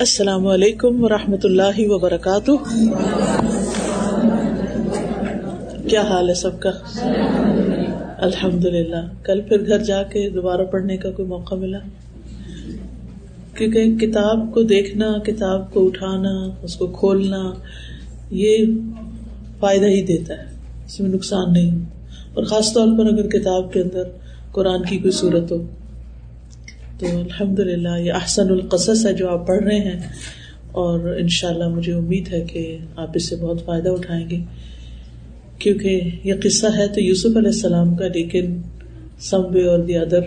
السلام علیکم و رحمۃ اللہ وبرکاتہ۔ کیا حال ہے سب کا؟ الحمد للہ کل پھر گھر جا کے دوبارہ پڑھنے کا کوئی موقع ملا؟ کیونکہ کتاب کو دیکھنا، کتاب کو اٹھانا، اس کو کھولنا، یہ فائدہ ہی دیتا ہے، اس میں نقصان نہیں۔ اور خاص طور پر اگر کتاب کے اندر قرآن کی کوئی صورت ہو۔ تو الحمد للہ یہ احسن القصص ہے جو آپ پڑھ رہے ہیں اور ان شاء اللہ مجھے امید ہے کہ آپ اس سے بہت فائدہ اٹھائیں گے کیونکہ یہ قصہ ہے تو یوسف علیہ السلام کا، لیکن سم وے اور دی ادر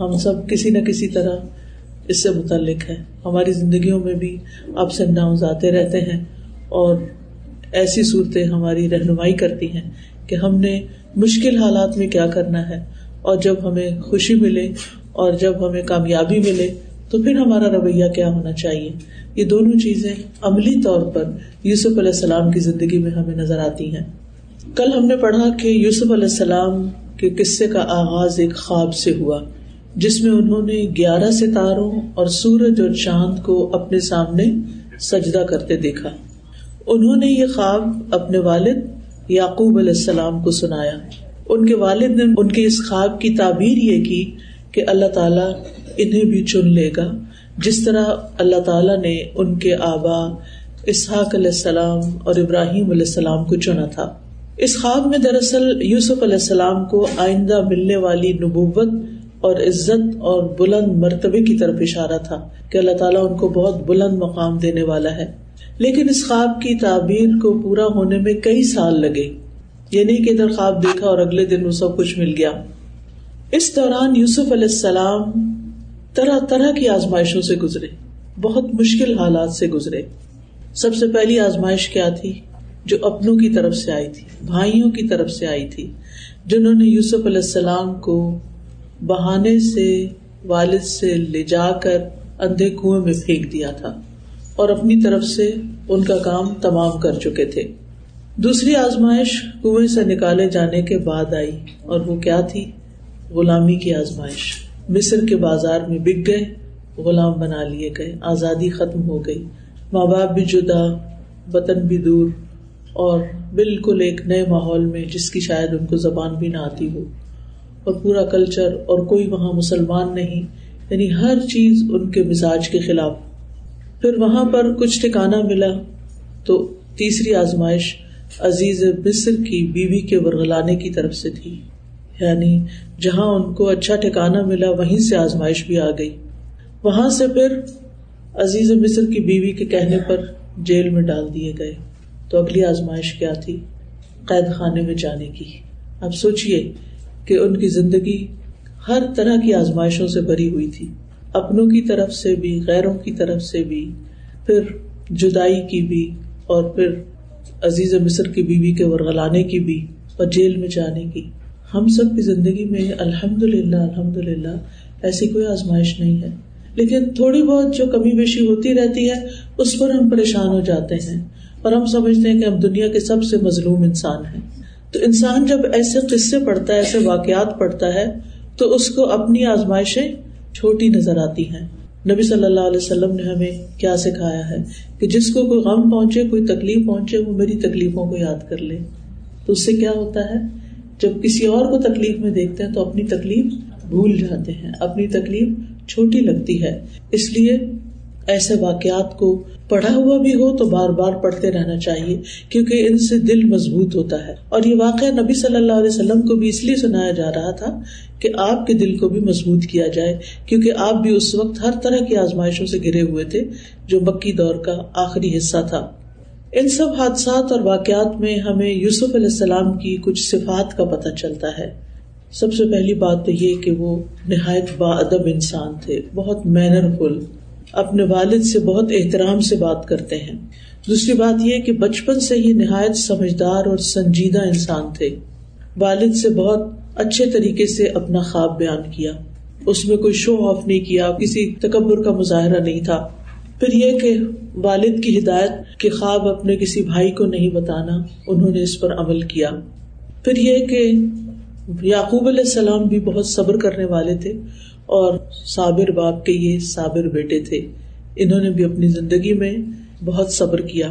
ہم سب کسی نہ کسی طرح اس سے متعلق ہے ہماری زندگیوں میں بھی اپس اینڈ ڈاؤنز آتے رہتے ہیں اور ایسی صورتیں ہماری رہنمائی کرتی ہیں کہ ہم نے مشکل حالات میں کیا کرنا ہے اور جب ہمیں خوشی ملے اور جب ہمیں کامیابی ملے تو پھر ہمارا رویہ کیا ہونا چاہیے؟ یہ دونوں چیزیں عملی طور پر یوسف علیہ السلام کی زندگی میں ہمیں نظر آتی ہیں۔ کل ہم نے پڑھا کہ یوسف علیہ السلام کے قصے کا آغاز ایک خواب سے ہوا، جس میں انہوں نے گیارہ ستاروں اور سورج اور چاند کو اپنے سامنے سجدہ کرتے دیکھا۔ انہوں نے یہ خواب اپنے والد یعقوب علیہ السلام کو سنایا۔ ان کے والد نے ان کے اس خواب کی تعبیر یہ کی کہ اللہ تعالیٰ انہیں بھی چن لے گا۔ جس طرح اللہ تعالیٰ نے ان کے آبا اسحاق علیہ السلام اور ابراہیم علیہ السلام کو چنا تھا۔ اس خواب میں دراصل یوسف علیہ السلام کو آئندہ ملنے والی نبوت اور عزت اور بلند مرتبے کی طرف اشارہ تھا کہ اللہ تعالیٰ ان کو بہت بلند مقام دینے والا ہے۔ لیکن اس خواب کی تعبیر کو پورا ہونے میں کئی سال لگے۔ یہ نہیں کہ ادھر خواب دیکھا اور اگلے دن وہ سب کچھ مل گیا۔ اس دوران یوسف علیہ السلام طرح طرح کی آزمائشوں سے گزرے، بہت مشکل حالات سے گزرے۔ سب سے پہلی آزمائش کیا تھی؟ جو اپنوں کی طرف سے آئی تھی، بھائیوں کی طرف سے آئی تھی، جنہوں نے یوسف علیہ السلام کو بہانے سے، والد سے لے جا کر اندھے کنویں میں پھینک دیا تھا۔ اور اپنی طرف سے ان کا کام تمام کر چکے تھے۔ دوسری آزمائش کنویں سے نکالے جانے کے بعد آئی، اور وہ کیا تھی؟ غلامی کی آزمائش۔ مصر کے بازار میں بک گئے، غلام بنا لیے گئے، آزادی ختم ہو گئی۔ ماں باپ بھی جدا، وطن بھی دور، اور بالکل ایک نئے ماحول میں جس کی شاید ان کو زبان بھی نہ آتی ہو۔ اور پورا کلچر، اور کوئی وہاں مسلمان نہیں یعنی ہر چیز ان کے مزاج کے خلاف۔ پھر وہاں پر کچھ ٹھکانا ملا، تو تیسری آزمائش عزیز مصر کی بیوی کے ورغلانے کی طرف سے تھی۔ یعنی جہاں ان کو اچھا ٹھکانا ملا، وہیں سے آزمائش بھی آ گئی۔ وہاں سے پھر عزیز مصر کی بیوی کے کہنے پر جیل میں ڈال دیے گئے۔ تو اگلی آزمائش کیا تھی؟ قید خانے میں جانے کی۔ اب سوچیے کہ ان کی زندگی ہر طرح کی آزمائشوں سے بری ہوئی تھی۔ اپنوں کی طرف سے بھی، غیروں کی طرف سے بھی، پھر جدائی کی بھی، اور پھر عزیز مصر کی بیوی کے ورغلانے کی بھی، اور جیل میں جانے کی۔ ہم سب کی زندگی میں الحمد للہ الحمد للہ ایسی کوئی آزمائش نہیں ہے۔ لیکن تھوڑی بہت جو کمی بیشی ہوتی رہتی ہے، اس پر ہم پریشان ہو جاتے ہیں۔ اور ہم سمجھتے ہیں کہ ہم دنیا کے سب سے مظلوم انسان ہیں۔ تو انسان جب ایسے قصے پڑھتا ہے، ایسے واقعات پڑھتا ہے، تو اس کو اپنی آزمائشیں چھوٹی نظر آتی ہیں۔ نبی صلی اللہ علیہ وسلم نے ہمیں کیا سکھایا ہے کہ جس کو کوئی غم پہنچے، کوئی تکلیف پہنچے، وہ میری تکلیفوں کو یاد کر لے۔ تو اس سے کیا ہوتا ہے؟ جب کسی اور کو تکلیف میں دیکھتے ہیں تو اپنی تکلیف بھول جاتے ہیں، اپنی تکلیف چھوٹی لگتی ہے۔ اس لیے ایسے واقعات کو پڑھا ہوا بھی ہو تو بار بار پڑھتے رہنا چاہیے، کیونکہ ان سے دل مضبوط ہوتا ہے۔ اور یہ واقعہ نبی صلی اللہ علیہ وسلم کو بھی اس لیے سنایا جا رہا تھا کہ آپ کے دل کو بھی مضبوط کیا جائے، کیونکہ آپ بھی اس وقت ہر طرح کی آزمائشوں سے گرے ہوئے تھے، جو مکی دور کا آخری حصہ تھا۔ ان سب حادثات اور واقعات میں ہمیں یوسف علیہ السلام کی کچھ صفات کا پتہ چلتا ہے۔ سب سے پہلی بات تو یہ کہ وہ نہایت با ادب انسان تھے، بہت مینر فل اپنے والد سے بہت احترام سے بات کرتے ہیں۔ دوسری بات یہ کہ بچپن سے ہی نہایت سمجھدار اور سنجیدہ انسان تھے۔ والد سے بہت اچھے طریقے سے اپنا خواب بیان کیا۔ اس میں کوئی شو آف نہیں کیا، کسی تکبر کا مظاہرہ نہیں تھا۔ پھر یہ کہ والد کی ہدایت کے خواب اپنے کسی بھائی کو نہیں بتانا انہوں نے اس پر عمل کیا۔ پھر یہ کہ یعقوب علیہ السلام بھی بہت صبر کرنے والے تھے اور صابر باپ کے یہ صابر بیٹے تھے۔ انہوں نے بھی اپنی زندگی میں بہت صبر کیا۔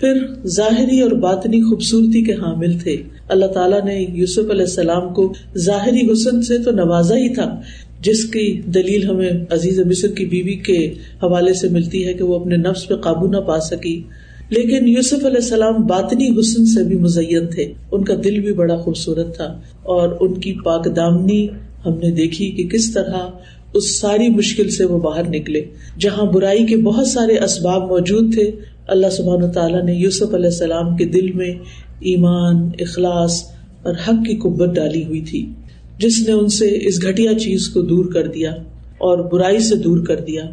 پھر ظاہری اور باطنی خوبصورتی کے حامل تھے۔ اللہ تعالیٰ نے یوسف علیہ السلام کو ظاہری حسن سے تو نوازا ہی تھا۔ جس کی دلیل ہمیں عزیز مصر کی بیوی کے حوالے سے ملتی ہے کہ وہ اپنے نفس پہ قابو نہ پا سکی۔ لیکن یوسف علیہ السلام باطنی حسن سے بھی مزین تھے۔ ان کا دل بھی بڑا خوبصورت تھا۔ اور ان کی پاک دامنی ہم نے دیکھی کہ کس طرح اس ساری مشکل سے وہ باہر نکلے۔ جہاں برائی کے بہت سارے اسباب موجود تھے، اللہ سبحان تعالیٰ نے یوسف علیہ السلام کے دل میں ایمان، اخلاص اور حق کی قبت ڈالی ہوئی تھی۔ جس نے ان سے اس گٹیا چیز کو دور کر دیا اور برائی سے دور کر دیا،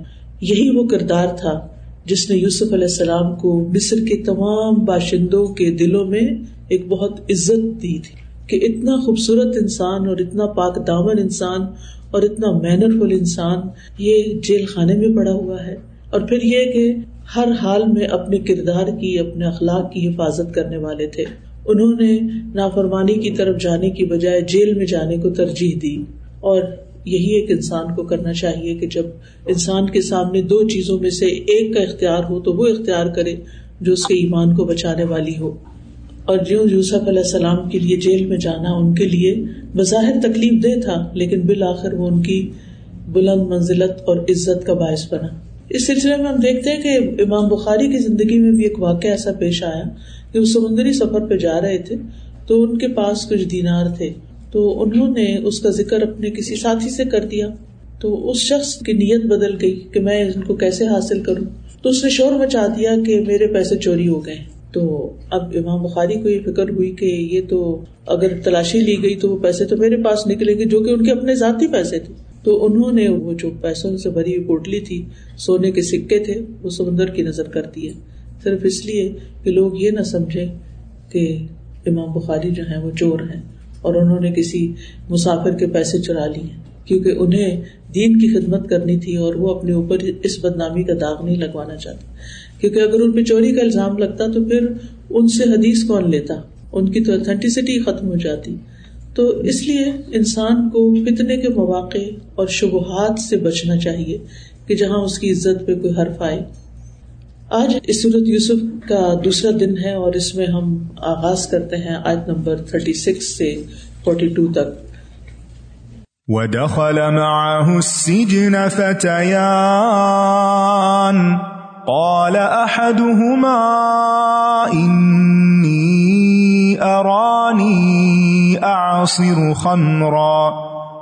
یہی وہ کردار تھا جس نے یوسف علیہ السلام کو مصر کے تمام باشندوں کے دلوں میں ایک بہت عزت دی تھی کہ اتنا خوبصورت انسان اور اتنا پاک دامن انسان اور اتنا مینر فل انسان یہ جیل خانے میں پڑا ہوا ہے۔ اور پھر یہ کہ ہر حال میں اپنے کردار کی، اپنے اخلاق کی حفاظت کرنے والے تھے۔ انہوں نے نافرمانی کی طرف جانے کی بجائے جیل میں جانے کو ترجیح دی۔ اور یہی ایک انسان کو کرنا چاہیے کہ جب انسان کے سامنے دو چیزوں میں سے ایک کا اختیار ہو تو وہ اختیار کرے جو اس کے ایمان کو بچانے والی ہو۔ اور جو یوسف علیہ السلام کے لیے جیل میں جانا ان کے لیے بظاہر تکلیف دہ تھا، لیکن بالآخر وہ ان کی بلند منزلت اور عزت کا باعث بنا۔ اس سلسلے میں ہم دیکھتے ہیں کہ امام بخاری کی زندگی میں بھی ایک واقعہ ایسا پیش آیا کہ وہ سمندری سفر پہ جا رہے تھے، تو ان کے پاس کچھ دینار تھے۔ تو انہوں نے اس کا ذکر اپنے کسی ساتھی سے کر دیا۔ تو اس شخص کی نیت بدل گئی کہ میں ان کو کیسے حاصل کروں۔ تو اس نے شور مچا دیا کہ میرے پیسے چوری ہو گئے۔ تو اب امام بخاری کو یہ فکر ہوئی کہ یہ تو اگر تلاشی لی گئی تو وہ پیسے تو میرے پاس نکلیں گے جو کہ ان کے اپنے ذاتی پیسے تھے۔ تو انہوں نے وہ جو پیسوں سے بھری ہوئی پوٹلی تھی، سونے کے سکے تھے، وہ سمندر کی نظر کر دیے صرف اس لیے کہ لوگ یہ نہ سمجھے کہ امام بخاری جو ہے وہ چور ہیں اور انہوں نے کسی مسافر کے پیسے چرا لیے کیونکہ انہیں دین کی خدمت کرنی تھی اور وہ اپنے اوپر اس بدنامی کا داغ نہیں لگوانا چاہتے۔ کیونکہ اگر ان پہ چوری کا الزام لگتا تو پھر ان سے حدیث کون لیتا؟ ان کی تو اتھینٹیسٹی ختم ہو جاتی۔ تو اس لیے انسان کو فتنے کے مواقع اور شبہات سے بچنا چاہیے کہ جہاں اس کی عزت پہ کوئی حرف آئے۔ آج اس صورت یوسف کا دوسرا دن ہے اور اس میں ہم آغاز کرتے ہیں آج نمبر تھرٹی سکس سے فورٹی ٹو تک۔ ودخل معه السجن فتيان۔ قال أحدهما إني أراني أعصر خمرا۔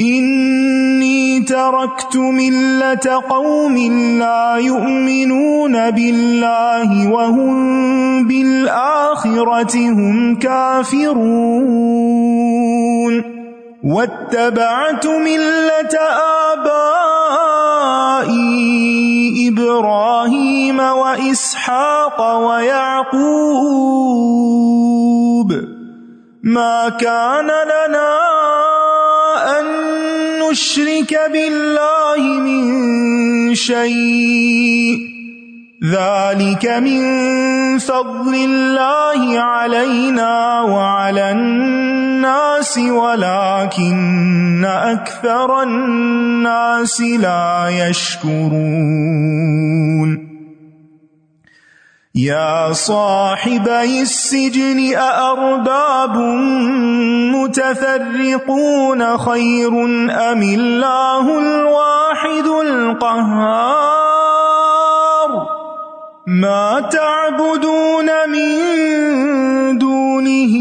إني تركت ملة قوم لا يؤمنون بالله وهم بالآخرة هم كافرون. واتبعت ملة آبائي إبراهيم وإسحاق ويعقوب. ما كان لنا نشرك بالله من شيء. ذلك من فضل الله علينا وعلى الناس، ولكن أكثر الناس لا يشكرون. يا صاحبي السجن، أأرباب متفرقون، خير أم الله الواحد القهار؟ ما تعبدون من دونه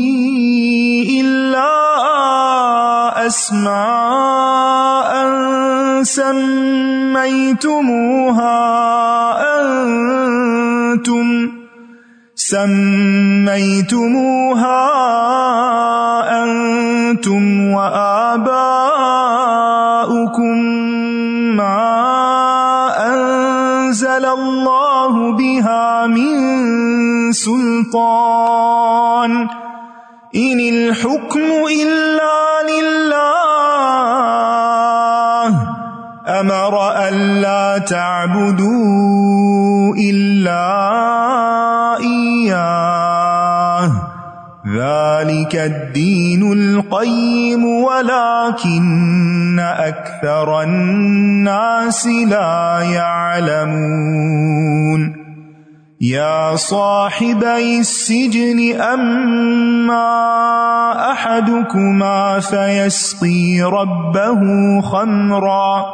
إلا أسماء سميتموها. سميتموها أنتم وآباؤكم ما أنزل الله بها من سلطان إن الحكم إلا لله أمر ألا تعبدوا إلا ذلك الدين القيم ولكن أكثر الناس لا يعلمون يا صاحبي السجن أما أحدكما فيسقي ربه خمرا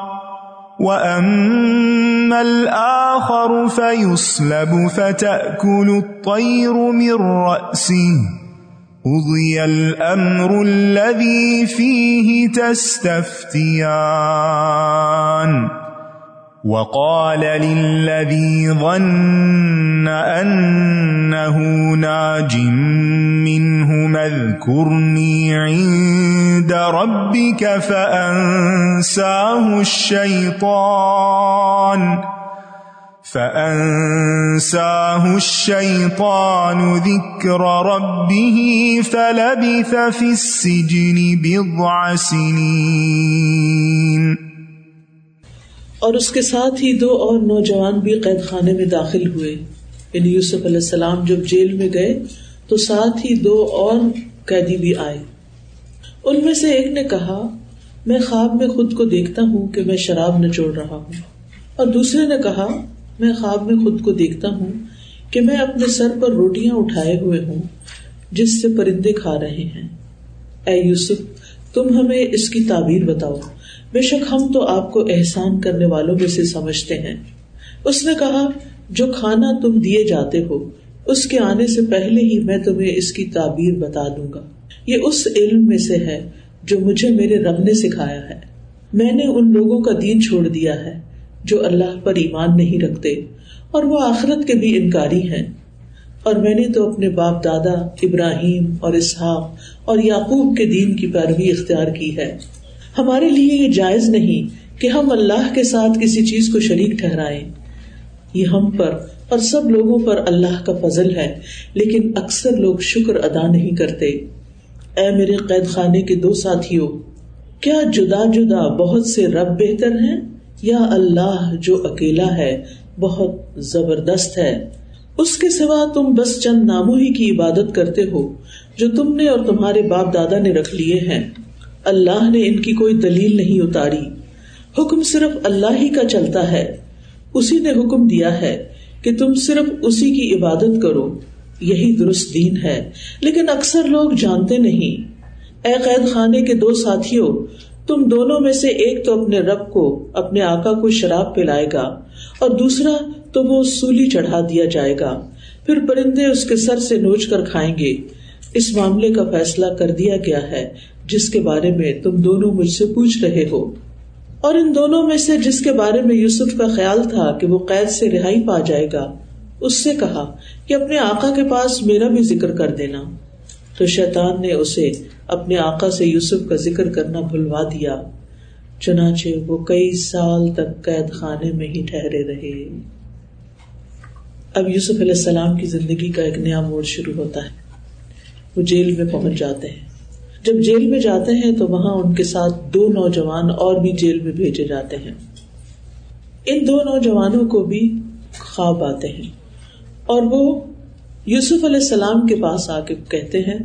وأما الآخر فيصلب فتأكل الطير من رأسه قضي الأمر الذي فيه تستفتيان وقال للذي ظن أنه ناج منهما اذكرني عند ربك فأنساه الشيطان فأنساه الشيطان ذكر ربه فلبث في السجن بضع سنين۔ اور اس کے ساتھ ہی دو اور نوجوان بھی قید خانے میں داخل ہوئے۔ یعنی یوسف علیہ السلام جب جیل میں گئے تو ساتھ ہی دو اور قیدی بھی آئے۔ ان میں سے ایک نے کہا، میں خواب میں خود کو دیکھتا ہوں کہ میں شراب نچوڑ رہا ہوں۔ اور دوسرے نے کہا میں خواب میں خود کو دیکھتا ہوں کہ میں اپنے سر پر روٹیاں اٹھائے ہوئے ہوں، جس سے پرندے کھا رہے ہیں۔ اے یوسف، تم ہمیں اس کی تعبیر بتاؤ۔ بے شک ہم تو آپ کو احسان کرنے والوں میں سے سمجھتے ہیں۔ اس نے کہا، جو کھانا تم دیے جاتے ہو، اس کے آنے سے پہلے ہی میں تمہیں اس کی تعبیر بتا دوں گا۔ یہ اس علم میں سے ہے جو مجھے میرے رب نے سکھایا ہے۔ میں نے ان لوگوں کا دین چھوڑ دیا ہے۔ جو اللہ پر ایمان نہیں رکھتے، اور وہ آخرت کے بھی انکاری ہیں۔ اور میں نے تو اپنے باپ دادا ابراہیم اور اسحاق اور یعقوب کے دین کی پیروی اختیار کی ہے۔ ہمارے لیے یہ جائز نہیں کہ ہم اللہ کے ساتھ کسی چیز کو شریک ٹھہرائیں۔ یہ ہم پر اور سب لوگوں پر اللہ کا فضل ہے، لیکن اکثر لوگ شکر ادا نہیں کرتے۔ اے میرے قید خانے کے دو ساتھیوں، کیا جدا جدا بہت سے رب بہتر ہیں؟ یا اللہ جو اکیلا ہے، بہت زبردست ہے۔ اس کے سوا تم بس چند ناموں ہی کی عبادت کرتے ہو، جو تم نے اور تمہارے باپ دادا نے رکھ لیے ہیں۔ اللہ نے ان کی کوئی دلیل نہیں اتاری۔ حکم صرف اللہ ہی کا چلتا ہے۔ اسی نے حکم دیا ہے کہ تم صرف اسی کی عبادت کرو۔ یہی درست دین ہے۔ لیکن اکثر لوگ جانتے نہیں۔ اے قید خانے کے دو ساتھیوں تم دونوں میں سے ایک تو اپنے رب کو، اپنے آقا کو شراب پلائے گا، اور دوسرا تو وہ سولی چڑھا دیا جائے گا۔ پھر پرندے اس کے سر سے نوچ کر کھائیں گے۔ اس معاملے کا فیصلہ کر دیا گیا ہے، جس کے بارے میں تم دونوں مجھ سے پوچھ رہے ہو۔ اور ان دونوں میں سے جس کے بارے میں یوسف کا خیال تھا کہ وہ قید سے رہائی پا جائے گا، اس سے کہا کہ اپنے آقا کے پاس میرا بھی ذکر کر دینا۔ تو شیطان نے اسے اپنے آقا سے یوسف کا ذکر کرنا بھلوا دیا۔ چنانچہ وہ کئی سال تک قید خانے میں ہی ٹھہرے رہے۔ اب یوسف علیہ السلام کی زندگی کا ایک نیا موڑ شروع ہوتا ہے۔ وہ جیل میں پہنچ جاتے ہیں۔ جب جیل میں جاتے ہیں تو وہاں ان کے ساتھ دو نوجوان اور بھی جیل میں بھیجے جاتے ہیں۔ ان دو نوجوانوں کو بھی خواب آتے ہیں اور وہ یوسف علیہ السلام کے پاس آ کے کہتے ہیں،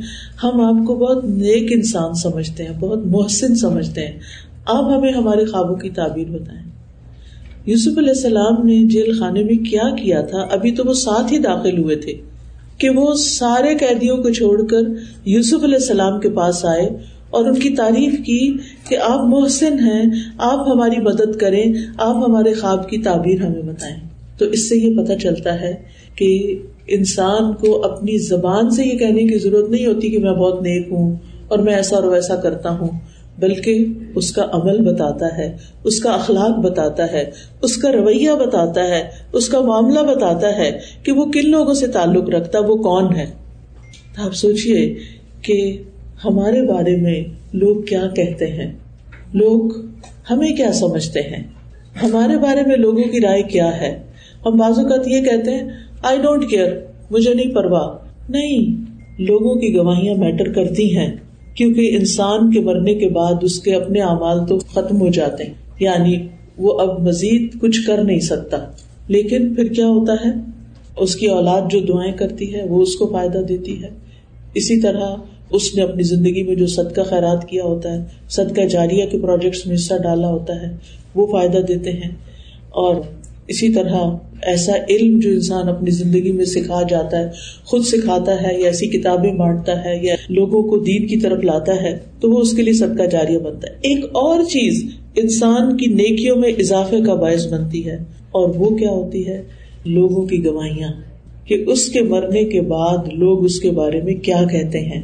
ہم آپ کو بہت نیک انسان سمجھتے ہیں، بہت محسن سمجھتے ہیں۔ آپ ہمیں ہمارے خوابوں کی تعبیر بتائیں۔ یوسف علیہ السلام نے جیل خانے میں کیا کیا تھا؟ ابھی تو وہ ساتھ ہی داخل ہوئے تھے کہ وہ سارے قیدیوں کو چھوڑ کر یوسف علیہ السلام کے پاس آئے اور ان کی تعریف کی کہ آپ محسن ہیں، آپ ہماری مدد کریں، آپ ہمارے خواب کی تعبیر ہمیں بتائیں۔ تو اس سے یہ پتا چلتا ہے کہ انسان کو اپنی زبان سے یہ کہنے کی ضرورت نہیں ہوتی کہ میں بہت نیک ہوں اور میں ایسا اور ویسا کرتا ہوں، بلکہ اس کا عمل بتاتا ہے، اس کا اخلاق بتاتا ہے، اس کا رویہ بتاتا ہے، اس کا معاملہ بتاتا ہے کہ وہ کن لوگوں سے تعلق رکھتا، وہ کون ہے۔ آپ سوچیے کہ ہمارے بارے میں لوگ کیا کہتے ہیں؟ لوگ ہمیں کیا سمجھتے ہیں؟ ہمارے بارے میں لوگوں کی رائے کیا ہے؟ ہم بعض اوقات یہ کہتے ہیں آئی ڈونٹ کیئر مجھے نہیں پرواہ. نہیں. لوگوں کی گواہیاں میٹر کرتی ہیں. کیونکہ انسان کے مرنے کے بعد اس کے اپنے اعمال تو ختم ہو جاتے ہیں. یعنی وہ اب مزید کچھ کر نہیں سکتا. لیکن پھر کیا ہوتا ہے؟ اس کی اولاد جو دعائیں کرتی ہے، وہ اس کو فائدہ دیتی ہے. اسی طرح اس نے اپنی زندگی میں جو صدقہ خیرات کیا ہوتا ہے، صدقہ جاریہ کے پروجیکٹس میں حصہ ڈالا ہوتا ہے، وہ فائدہ دیتے ہیں. اور اسی طرح ایسا علم جو انسان اپنی زندگی میں سکھا جاتا ہے، خود سکھاتا ہے یا ایسی کتابیں بانٹتا ہے یا لوگوں کو دین کی طرف لاتا ہے، تو وہ اس کے لیے صدقہ جاریہ بنتا ہے۔ ایک اور چیز انسان کی نیکیوں میں اضافے کا باعث بنتی ہے، اور وہ کیا ہوتی ہے؟ لوگوں کی گواہیاں کہ اس کے مرنے کے بعد لوگ اس کے بارے میں کیا کہتے ہیں۔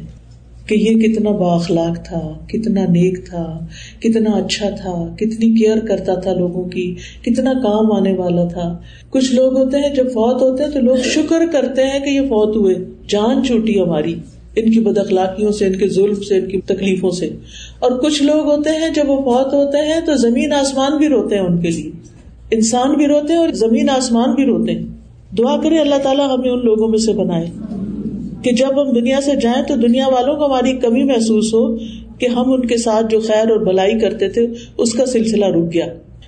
کہ یہ کتنا با اخلاق تھا، کتنا نیک تھا، کتنا اچھا تھا، کتنی کیئر کرتا تھا لوگوں کی، کتنا کام آنے والا تھا۔ کچھ لوگ ہوتے ہیں، جب فوت ہوتے ہیں تو لوگ شکر کرتے ہیں کہ یہ فوت ہوئے۔ جان چوٹی ہماری، ان کی بد اخلاقیوں سے، ان کے ظلم سے، ان کی تکلیفوں سے۔ اور کچھ لوگ ہوتے ہیں، جب وہ فوت ہوتے ہیں تو زمین آسمان بھی روتے ہیں ان کے لیے۔ انسان بھی روتے ہیں اور زمین آسمان بھی روتے ہیں۔ دعا کرے اللہ تعالیٰ ہمیں ان لوگوں میں سے بنائے۔ کہ جب ہم دنیا سے جائیں تو دنیا والوں کو ہماری کمی محسوس ہو کہ ہم ان کے ساتھ جو خیر اور بلائی کرتے تھے، اس کا سلسلہ رک گیا۔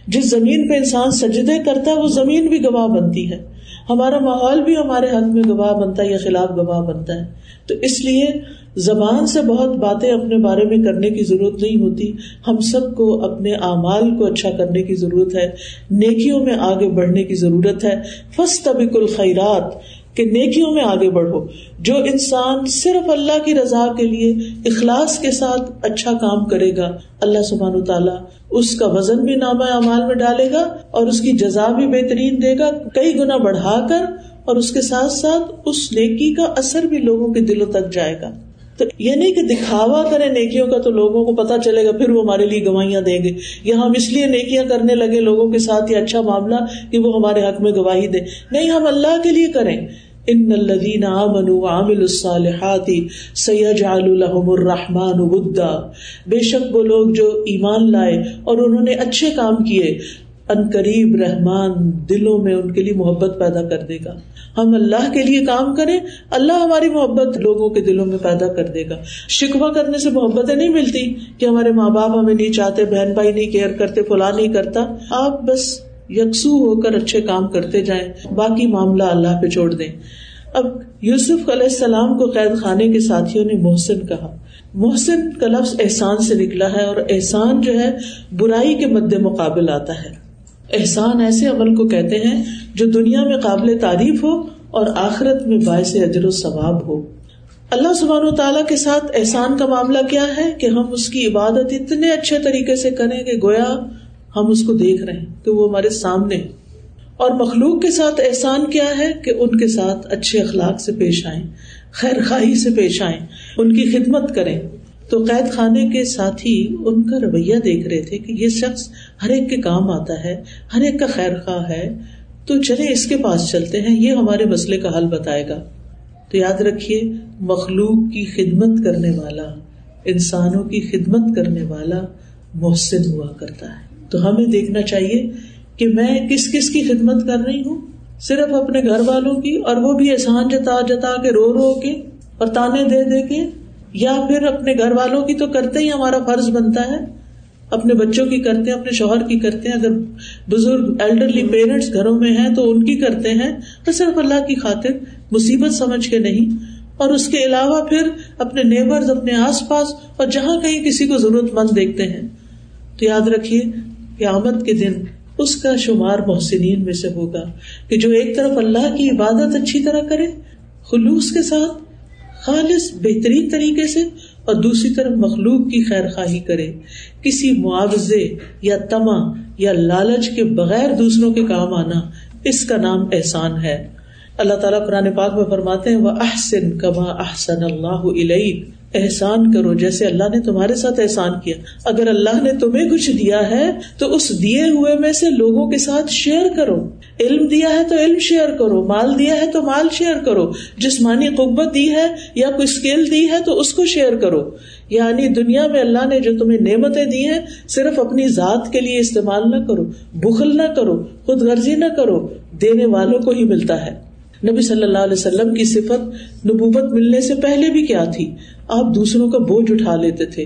جس زمین پہ انسان سجدے کرتا ہے، وہ زمین بھی گواہ بنتی ہے۔ ہمارا ماحول بھی ہمارے حق میں گواہ بنتا ہے یا خلاف گواہ بنتا ہے۔ تو اس لیے زبان سے بہت باتیں اپنے بارے میں کرنے کی ضرورت نہیں ہوتی۔ ہم سب کو اپنے اعمال کو اچھا کرنے کی ضرورت ہے۔ نیکیوں میں آگے بڑھنے کی ضرورت ہے۔ فس طبق الخیرات۔ کہ نیکیوں میں آگے بڑھو، جو انسان صرف اللہ کی رضا کے لیے اخلاص کے ساتھ اچھا کام کرے گا، اللہ سبحان تعالیٰ اس کا وزن بھی نامہ اعمال میں ڈالے گا اور اس کی جزا بھی بہترین دے گا، کئی گنا بڑھا کر اور اس کے ساتھ ساتھ اس نیکی کا اثر بھی لوگوں کے دلوں تک جائے گا۔ تو یہ نہیں کہ دکھاوا کرے نیکیوں کا تو لوگوں کو پتا چلے گا، پھر وہ ہمارے لیے گواہیاں دیں گے۔ یا ہم اس لیے نیکیاں کرنے لگے لوگوں کے ساتھ یہ اچھا معاملہ کہ وہ ہمارے حق میں گواہی دے نہیں، ہم اللہ کے لیے کریں۔ ان الذين امنوا وعملوا الصالحات سيجعل لهم الرحمن ودا۔ بے شک وہ لوگ جو ایمان لائے اور انہوں نے اچھے کام کیے ان قریب رحمان دلوں میں ان کے لیے محبت پیدا کر دے گا۔ ہم اللہ کے لیے کام کریں، اللہ ہماری محبت لوگوں کے دلوں میں پیدا کر دے گا۔ شکوا کرنے سے محبتیں نہیں ملتی کہ ہمارے ماں باپ ہمیں نہیں چاہتے بہن بھائی نہیں کیئر کرتے، فلاں نہیں کرتا۔ آپ بس یکسو ہو کر اچھے کام کرتے جائیں، باقی معاملہ اللہ پہ چھوڑ دیں۔ اب یوسف علیہ السلام کو قید خانے کے ساتھیوں نے محسن کہا۔ محسن کا لفظ احسان سے نکلا ہے اور احسان جو ہے برائی کے مد مقابل آتا ہے۔ احسان ایسے عمل کو کہتے ہیں جو دنیا میں قابل تعریف ہو اور آخرت میں باعث اجر و ثواب ہو۔ اللہ سبحان و تعالیٰ کے ساتھ احسان کا معاملہ کیا ہے کہ ہم اس کی عبادت اتنے اچھے طریقے سے کریں کہ گویا ہم اس کو دیکھ رہے ہیں کہ وہ ہمارے سامنے۔ اور مخلوق کے ساتھ احسان کیا ہے کہ ان کے ساتھ اچھے اخلاق سے پیش آئیں، خیر خواہی سے پیش آئیں، ان کی خدمت کریں۔ تو قید خانے کے ساتھ ہی ان کا رویہ دیکھ رہے تھے کہ یہ شخص ہر ایک کے کام آتا ہے، ہر ایک کا خیر خواہ ہے۔ تو چلے اس کے پاس چلتے ہیں، یہ ہمارے مسئلے کا حل بتائے گا۔ تو یاد رکھیے، مخلوق کی خدمت کرنے والا، انسانوں کی خدمت کرنے والا محسن ہوا کرتا ہے۔ تو ہمیں دیکھنا چاہیے کہ میں کس کس کی خدمت کر رہی ہوں؟ صرف اپنے گھر والوں کی، اور وہ بھی احسان جتا جتا کے، رو رو کے اور تانے دے دے کے یا پھر اپنے گھر والوں کی تو کرتے ہی ہمارا فرض بنتا ہے۔ اپنے بچوں کی کرتے ہیں، اپنے شوہر کی کرتے ہیں۔ اگر بزرگ ایلڈرلی پیرنٹس گھروں میں ہیں تو ان کی کرتے ہیں۔ تو صرف اللہ کی خاطر مصیبت سمجھ کے نہیں۔ اور اس کے علاوہ پھر اپنے نیبرز اپنے آس پاس اور جہاں کہیں کسی کو ضرورت مند دیکھتے ہیں۔ تو یاد رکھیے کہ آمد کے دن اس کا شمار محسنین میں سے ہوگا کہ جو ایک طرف اللہ کی عبادت اچھی طرح کرے، خلوص کے ساتھ خالص، بہترین طریقے سے اور دوسری طرف مخلوق کی خیر خواہی کرے۔ کسی معاوضے یا تما یا لالچ کے بغیر دوسروں کے کام آنا اس کا نام احسان ہے۔ اللہ تعالیٰ قرآن پاک میں فرماتے ہیں وہ احسن کما احسن اللہ علیہ احسان کرو جیسے اللہ نے تمہارے ساتھ احسان کیا۔ اگر اللہ نے تمہیں کچھ دیا ہے، تو اس دیے ہوئے میں سے لوگوں کے ساتھ شیئر کرو۔ علم دیا ہے تو علم شیئر کرو، مال دیا ہے تو مال شیئر کرو۔ جسمانی قوت دی ہے یا کوئی اسکل دی ہے تو اس کو شیئر کرو۔ یعنی دنیا میں اللہ نے جو تمہیں نعمتیں دی ہیں، صرف اپنی ذات کے لیے استعمال نہ کرو، بخل نہ کرو، خود غرضی نہ کرو، دینے والوں کو ہی ملتا ہے۔ نبی صلی اللہ علیہ وسلم کی صفت نبوت ملنے سے پہلے بھی کیا تھی؟ آپ دوسروں کا بوجھ اٹھا لیتے تھے،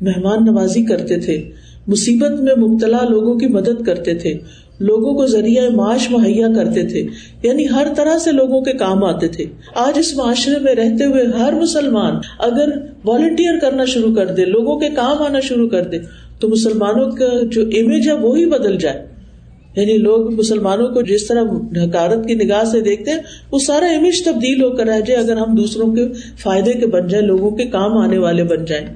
مہمان نوازی کرتے تھے، مصیبت میں مبتلا لوگوں کی مدد کرتے تھے، لوگوں کو ذریعہ معاش مہیا کرتے تھے یعنی ہر طرح سے لوگوں کے کام آتے تھے۔ آج اس معاشرے میں رہتے ہوئے ہر مسلمان اگر والنٹیئر کرنا شروع کر دے، لوگوں کے کام آنا شروع کر دے، تو مسلمانوں کا جو امیج ہے وہی بدل جائے۔ یعنی لوگ مسلمانوں کو جس طرح حکارت کی نگاہ سے دیکھتے ہیں، وہ سارا امیج تبدیل ہو کر رہ جائے، اگر ہم دوسروں کے فائدے کے بن جائیں لوگوں کے کام آنے والے بن جائیں۔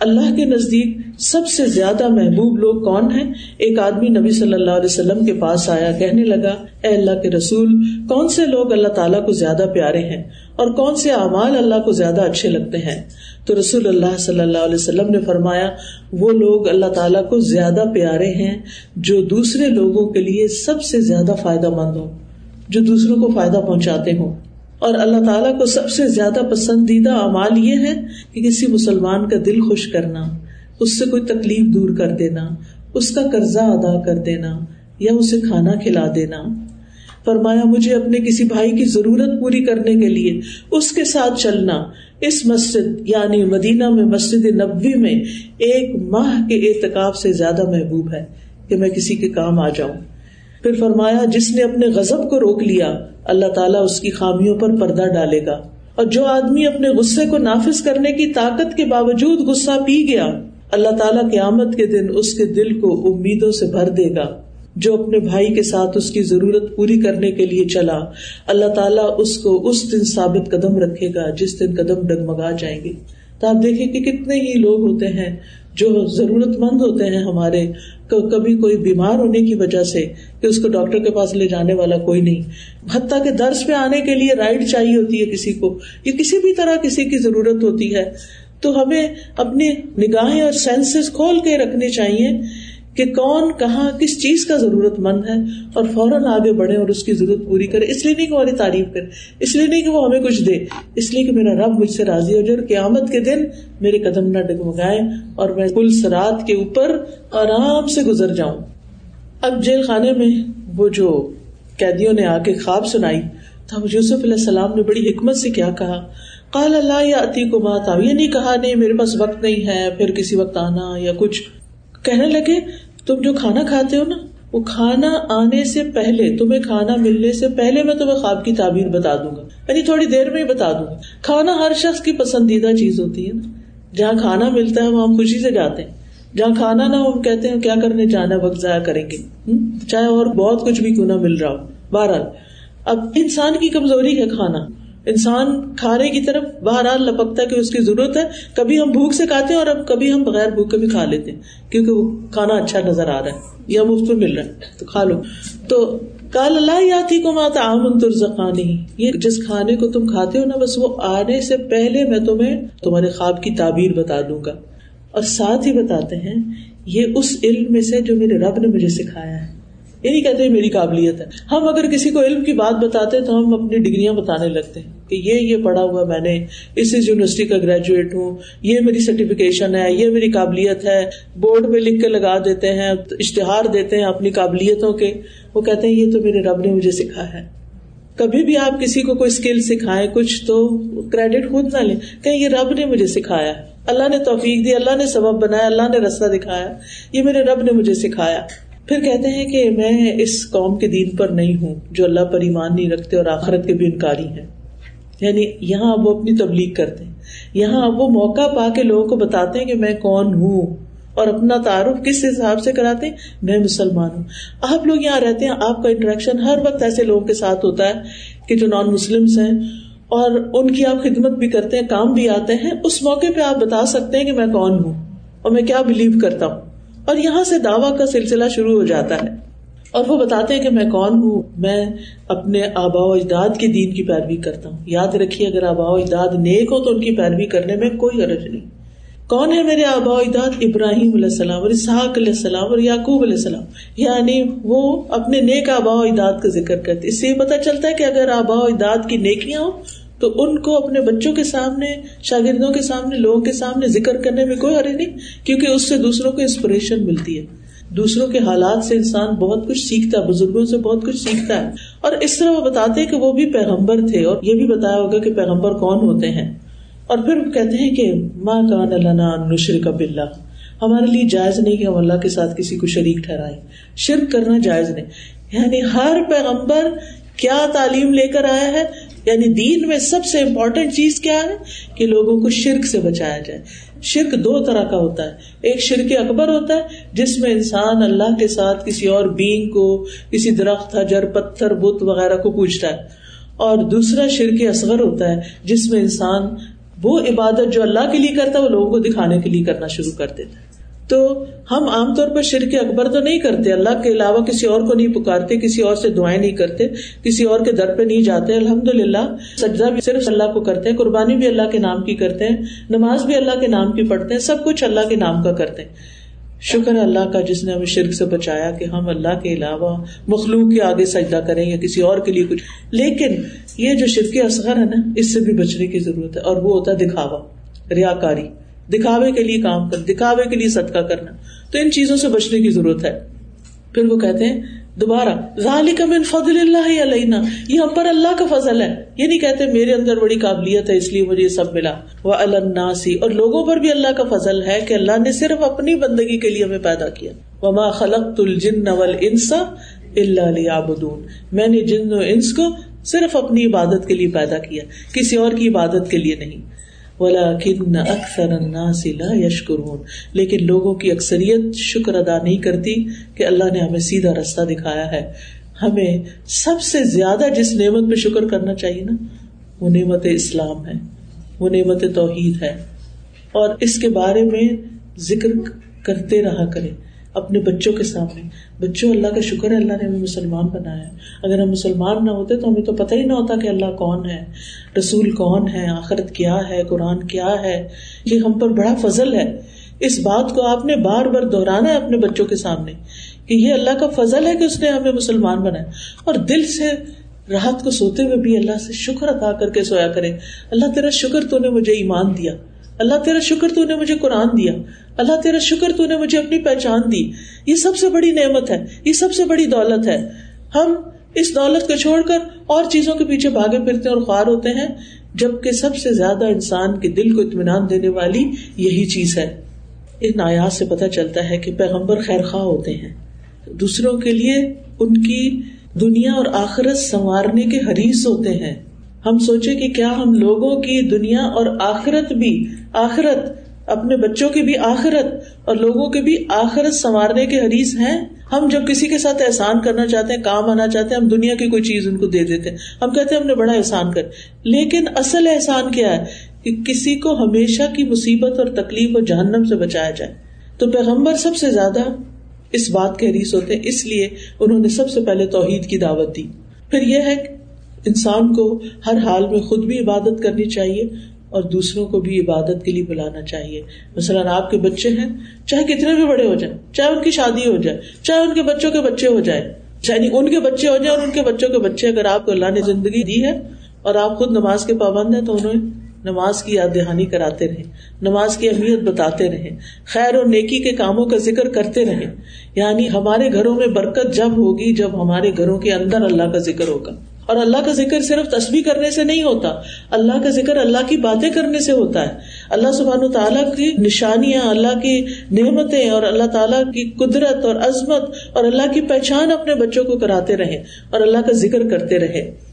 اللہ کے نزدیک سب سے زیادہ محبوب لوگ کون ہیں؟ ایک آدمی نبی صلی اللہ علیہ وسلم کے پاس آیا، کہنے لگا، اے اللہ کے رسول، کون سے لوگ اللہ تعالیٰ کو زیادہ پیارے ہیں اور کون سے اعمال اللہ کو زیادہ اچھے لگتے ہیں؟ تو رسول اللہ صلی اللہ علیہ وسلم نے فرمایا، وہ لوگ اللہ تعالیٰ کو زیادہ پیارے ہیں جو دوسرے لوگوں کے لیے سب سے زیادہ فائدہ مند ہو جو دوسروں کو فائدہ پہنچاتے ہوں۔ اور اللہ تعالیٰ کو سب سے زیادہ پسندیدہ اعمال یہ ہے کہ کسی مسلمان کا دل خوش کرنا، اس سے کوئی تکلیف دور کر دینا، اس کا قرضہ ادا کر دینا یا اسے کھانا کھلا دینا۔ فرمایا، مجھے اپنے کسی بھائی کی ضرورت پوری کرنے کے لیے اس کے ساتھ چلنا، اس مسجد یعنی مدینہ میں، مسجد نبوی میں، ایک ماہ کے اعتکاب سے زیادہ محبوب ہے کہ میں کسی کے کام آ جاؤں۔ پھر فرمایا، جس نے اپنے غزب کو روک لیا، اللہ تعالیٰ اس کی خامیوں پر پردہ ڈالے گا۔ اور جو آدمی اپنے غصے کو نافذ کرنے کی طاقت کے باوجود غصہ پی گیا، اللہ تعالیٰ کی آمد کے دن اس کے دل کو امیدوں سے بھر دے گا۔ جو اپنے بھائی کے ساتھ اس کی ضرورت پوری کرنے کے لیے چلا، اللہ تعالیٰ اس کو اس دن ثابت قدم رکھے گا، جس دن قدم ڈگمگا جائیں گے۔ تو آپ دیکھیں کہ کتنے ہی لوگ ہوتے ہیں جو ضرورت مند ہوتے ہیں ہمارے کبھی کوئی بیمار ہونے کی وجہ سے کہ اس کو ڈاکٹر کے پاس لے جانے والا کوئی نہیں۔ حتیٰ کہ درس پہ آنے کے لیے رائڈ چاہیے ہوتی ہے کسی کو، یا کسی بھی طرح کسی کی ضرورت ہوتی ہے۔ تو ہمیں اپنی نگاہیں اور سینسز کھول کے رکھنے چاہیے کہ کون کہاں کس چیز کا ضرورت مند ہے اور فوراً آگے بڑھے اور اس کی ضرورت پوری کرے اس لیے نہیں کہ ہماری تعریف کرے اس لیے نہیں کہ وہ ہمیں کچھ دے، اس لیے کہ میرا رب مجھ سے راضی ہو جائے اور قیامت کے دن میرے قدم نہ ڈگمگائے اور میں کل سرات کے اوپر آرام سے گزر جاؤں۔ اب جیل خانے میں وہ جو قیدیوں نے آ کے خواب سنائی تو یوسف علیہ السلام نے بڑی حکمت سے کیا کہا کال اللہ یا اتی کو مات یہ نہیں کہا، نہیں، میرے پاس وقت نہیں ہے، پھر کسی وقت آنا یا کچھ کہنے لگے۔ تم جو کھانا کھاتے ہو نا، وہ کھانا آنے سے پہلے، تمہیں کھانا ملنے سے پہلے میں تمہیں خواب کی تعبیر بتا دوں گا۔ یعنی تھوڑی دیر میں ہی بتا دوں گا۔ کھانا ہر شخص کی پسندیدہ چیز ہوتی ہے نا۔ جہاں کھانا ملتا ہے، وہاں ہم خوشی سے جاتے ہیں۔ جہاں کھانا نہ ہو، ہم کہتے ہیں، کیا کرنے جانا وقت ضائع کریں گے۔ چاہے اور بہت کچھ بھی کیوں نہ مل رہا ہو۔ بہرحال، اب انسان کی کمزوری ہے کھانا۔ انسان کھانے کی طرف بہرحال لپکتا ہے کہ اس کی ضرورت ہے۔ کبھی ہم بھوک سے کھاتے ہیں اور اب کبھی ہم بغیر بھوک کے بھی کھا لیتے ہیں، کیونکہ وہ کھانا اچھا نظر آ رہا ہے یا مفت میں مل رہا ہے، تو کھا لو۔ تو کال اللہ یاتی کو ماتا آمن ترزقانی، یہ جس کھانے کو تم کھاتے ہو نا، بس وہ آنے سے پہلے میں تمہیں تمہارے خواب کی تعبیر بتا دوں گا۔ اور ساتھ ہی بتاتے ہیں، یہ اس علم میں سے جو میرے رب نے مجھے سکھایا ہے۔ یہ نہیں کہتے میری قابلیت ہے۔ ہم اگر کسی کو علم کی بات بتاتے تو ہم اپنی ڈگریاں بتانے لگتے ہیں کہ یہ یہ پڑھا ہوا میں نے، اس اس یونیورسٹی کا گریجویٹ ہوں، یہ میری سرٹیفکیشن ہے، یہ میری قابلیت ہے۔ بورڈ پہ لکھ کے لگا دیتے ہیں، اشتہار دیتے ہیں اپنی قابلیتوں کے۔ وہ کہتے ہیں، یہ تو میرے رب نے مجھے سکھا ہے۔ کبھی بھی آپ کسی کو کوئی اسکل سکھائے کچھ تو کریڈٹ خود نہ لیں۔ کہ یہ رب نے مجھے سکھایا اللہ نے توفیق دی، اللہ نے سبب بنایا، اللہ نے رستہ دکھایا۔ یہ میرے رب نے مجھے سکھایا۔ پھر کہتے ہیں کہ میں اس قوم کے دین پر نہیں ہوں، جو اللہ پر ایمان نہیں رکھتے اور آخرت کے بھی انکاری ہیں۔ یعنی یہاں اب وہ اپنی تبلیغ کرتے ہیں۔ یہاں اب وہ موقع پا کے لوگوں کو بتاتے ہیں کہ میں کون ہوں اور اپنا تعارف کس حساب سے کراتے ہیں؟ میں مسلمان ہوں۔ آپ لوگ یہاں رہتے ہیں، آپ کا انٹریکشن ہر وقت ایسے لوگوں کے ساتھ ہوتا ہے کہ جو نان مسلم ہیں اور ان کی آپ خدمت بھی کرتے ہیں، کام بھی آتے ہیں۔ اس موقع پہ آپ بتا سکتے ہیں کہ میں کون ہوں اور میں کیا بلیو کرتا ہوں۔ اور یہاں سے دعوی کا سلسلہ شروع ہو جاتا ہے۔ اور وہ بتاتے ہیں کہ میں کون ہوں؟ میں اپنے آبا و اجداد کے دین کی پیروی کرتا ہوں۔ یاد رکھیے، اگر آبا و اجداد نیک ہو تو ان کی پیروی کرنے میں کوئی غرض نہیں۔ کون ہے میرے آبا و اجداد؟ ابراہیم علیہ السلام اور اسحاق علیہ السلام اور یعقوب علیہ السلام۔ یعنی وہ اپنے نیک آبا و اجداد کا ذکر کرتے اس سے یہ پتا چلتا ہے کہ اگر آبا و اجداد کی نیکیاں ہوں تو ان کو اپنے بچوں کے سامنے، شاگردوں کے سامنے، لوگوں کے سامنے ذکر کرنے میں کوئی حرض نہیں، کیونکہ اس سے دوسروں کو انسپریشن ملتی ہے۔ دوسروں کے حالات سے انسان بہت کچھ سیکھتا ہے، بزرگوں سے بہت کچھ سیکھتا ہے۔ اور اس طرح وہ بتاتے کہ وہ بھی پیغمبر تھے، اور یہ بھی بتایا ہوگا کہ پیغمبر کون ہوتے ہیں۔ اور پھر وہ کہتے ہیں کہ ماں کان اللہ نشر کا بلّہ ہمارے لیے جائز نہیں کہ ہم اللہ کے ساتھ کسی کو شریک ٹھہرائے شرک کرنا جائز نہیں۔ یعنی ہر پیغمبر کیا تعلیم لے کر آیا ہے؟ یعنی دین میں سب سے امپورٹینٹ چیز کیا ہے کہ لوگوں کو شرک سے بچایا جائے۔ شرک دو طرح کا ہوتا ہے۔ ایک شرک اکبر ہوتا ہے، جس میں انسان اللہ کے ساتھ کسی اور بینگ کو، کسی درخت، حجر، پتھر، بت وغیرہ کو پوچھتا ہے۔ اور دوسرا شرک اصغر ہوتا ہے، جس میں انسان وہ عبادت جو اللہ کے لیے کرتا ہے، وہ لوگوں کو دکھانے کے لیے کرنا شروع کر دیتا ہے۔ تو ہم عام طور پر شرک اکبر تو نہیں کرتے، اللہ کے علاوہ کسی اور کو نہیں پکارتے، کسی اور سے دعائیں نہیں کرتے، کسی اور کے در پہ نہیں جاتے۔ الحمد للہ سجدہ بھی صرف اللہ کو کرتے ہیں، قربانی بھی اللہ کے نام کی کرتے ہیں، نماز بھی اللہ کے نام کی پڑھتے ہیں، سب کچھ اللہ کے نام کا کرتے ہیں۔ شکر اللہ کا جس نے ہمیں شرک سے بچایا کہ ہم اللہ کے علاوہ مخلوق کے آگے سجدہ کریں یا کسی اور کے لیے کچھ۔ لیکن یہ جو شرک اصغر ہے نا، اس سے بھی بچنے کی ضرورت ہے اور وہ ہوتا ہے دکھاوا، ریا کاری۔ دکھاوے کے لیے کام کر دکھاوے کے لیے صدقہ کرنا۔ تو ان چیزوں سے بچنے کی ضرورت ہے۔ پھر وہ کہتے ہیں، دوبارہ، ذالک من فضل اللہ علینا، یہ ہم پر اللہ کا فضل ہے۔ یہ نہیں کہتے میرے اندر بڑی قابلیت ہے، اس لیے مجھے یہ سب ملا۔ وہ الناسی اور لوگوں پر بھی اللہ کا فضل ہے کہ اللہ نے صرف اپنی بندگی کے لیے ہمیں پیدا کیا۔ وما خلقت الجن والانس الا ليعبدون۔ میں نے جن و انس کو صرف اپنی عبادت کے لیے پیدا کیا، کسی اور کی عبادت کے لیے نہیں۔ ولاکن اکثر الناس لا یشکرون۔ لیکن لوگوں کی اکثریت شکر ادا نہیں کرتی کہ اللہ نے ہمیں سیدھا رستہ دکھایا ہے۔ ہمیں سب سے زیادہ جس نعمت پہ شکر کرنا چاہیے نا، وہ نعمت اسلام ہے، وہ نعمت توحید ہے۔ اور اس کے بارے میں ذکر کرتے رہا کریں۔ اپنے بچوں کے سامنے۔ بچوں، اللہ کا شکر ہے، اللہ نے ہمیں مسلمان بنایا اگر ہم مسلمان نہ ہوتے تو ہمیں تو پتہ ہی نہ ہوتا کہ اللہ کون ہے۔ رسول کون ہے؟ آخرت کیا ہے؟ قرآن کیا ہے؟ یہ ہم پر بڑا فضل ہے۔ اس بات کو آپ نے بار بار دہرانا ہے اپنے بچوں کے سامنے کہ یہ اللہ کا فضل ہے کہ اس نے ہمیں مسلمان بنایا۔ اور دل سے رات کو سوتے ہوئے بھی اللہ سے شکر ادا کر کے سویا کرے۔ اللہ تیرا شکر تو نے مجھے ایمان دیا۔ اللہ تیرا شکر تو نے مجھے قرآن دیا۔ اللہ تیرا شکر تو نے مجھے اپنی پہچان دی۔ یہ سب سے بڑی نعمت ہے، یہ سب سے بڑی دولت ہے۔ ہم اس دولت کو چھوڑ کر اور چیزوں کے پیچھے بھاگے پھرتے اور خوار ہوتے ہیں، جبکہ سب سے زیادہ انسان کے دل کو اطمینان دینے والی یہی چیز ہے۔ ان آیات سے پتہ چلتا ہے کہ پیغمبر خیر خواہ ہوتے ہیں۔ دوسروں کے لیے ان کی دنیا اور آخرت سنوارنے کے حریث ہوتے ہیں۔ ہم سوچے کہ کیا ہم لوگوں کی دنیا اور آخرت بھی آخرت اپنے بچوں کی بھی آخرت اور لوگوں کے بھی آخرت سنوارنے کے حریث ہیں۔ ہم جب کسی کے ساتھ احسان کرنا چاہتے ہیں، کام آنا چاہتے ہیں، ہم دنیا کی کوئی چیز ان کو دے دیتے ہیں۔ ہم کہتے ہیں، ہم نے بڑا احسان کر۔ لیکن اصل احسان کیا ہے کہ کسی کو ہمیشہ کی مصیبت اور تکلیف اور جہنم سے بچایا جائے۔ تو پیغمبر سب سے زیادہ اس بات کے حریث ہوتے ہیں۔ اس لیے انہوں نے سب سے پہلے توحید کی دعوت دی۔ پھر یہ ہے انسان کو ہر حال میں خود بھی عبادت کرنی چاہیے۔ اور دوسروں کو بھی عبادت کے لیے بلانا چاہیے۔ مثلاً آپ کے بچے ہیں، چاہے کتنے بھی بڑے ہو جائیں، چاہے ان کی شادی ہو جائے، چاہے ان کے بچوں کے بچے ہو جائے چاہے یعنی ان کے بچے ہو جائیں اور ان کے بچوں کے بچے اگر آپ کو اللہ نے زندگی دی ہے اور آپ خود نماز کے پابند ہیں تو انہیں نماز کی یاد دہانی کراتے رہے نماز کی اہمیت بتاتے رہے خیر اور نیکی کے کاموں کا ذکر کرتے رہے یعنی ہمارے گھروں میں برکت جب ہوگی، جب ہمارے گھروں کے اندر اللہ کا ذکر ہوگا۔ اور اللہ کا ذکر صرف تصویر کرنے سے نہیں ہوتا، اللہ کا ذکر اللہ کی باتیں کرنے سے ہوتا ہے۔ اللہ سبحان تعالیٰ کی نشانیاں، اللہ کی نعمتیں اور اللہ تعالیٰ کی قدرت اور عظمت اور اللہ کی پہچان اپنے بچوں کو کراتے رہے اور اللہ کا ذکر کرتے رہے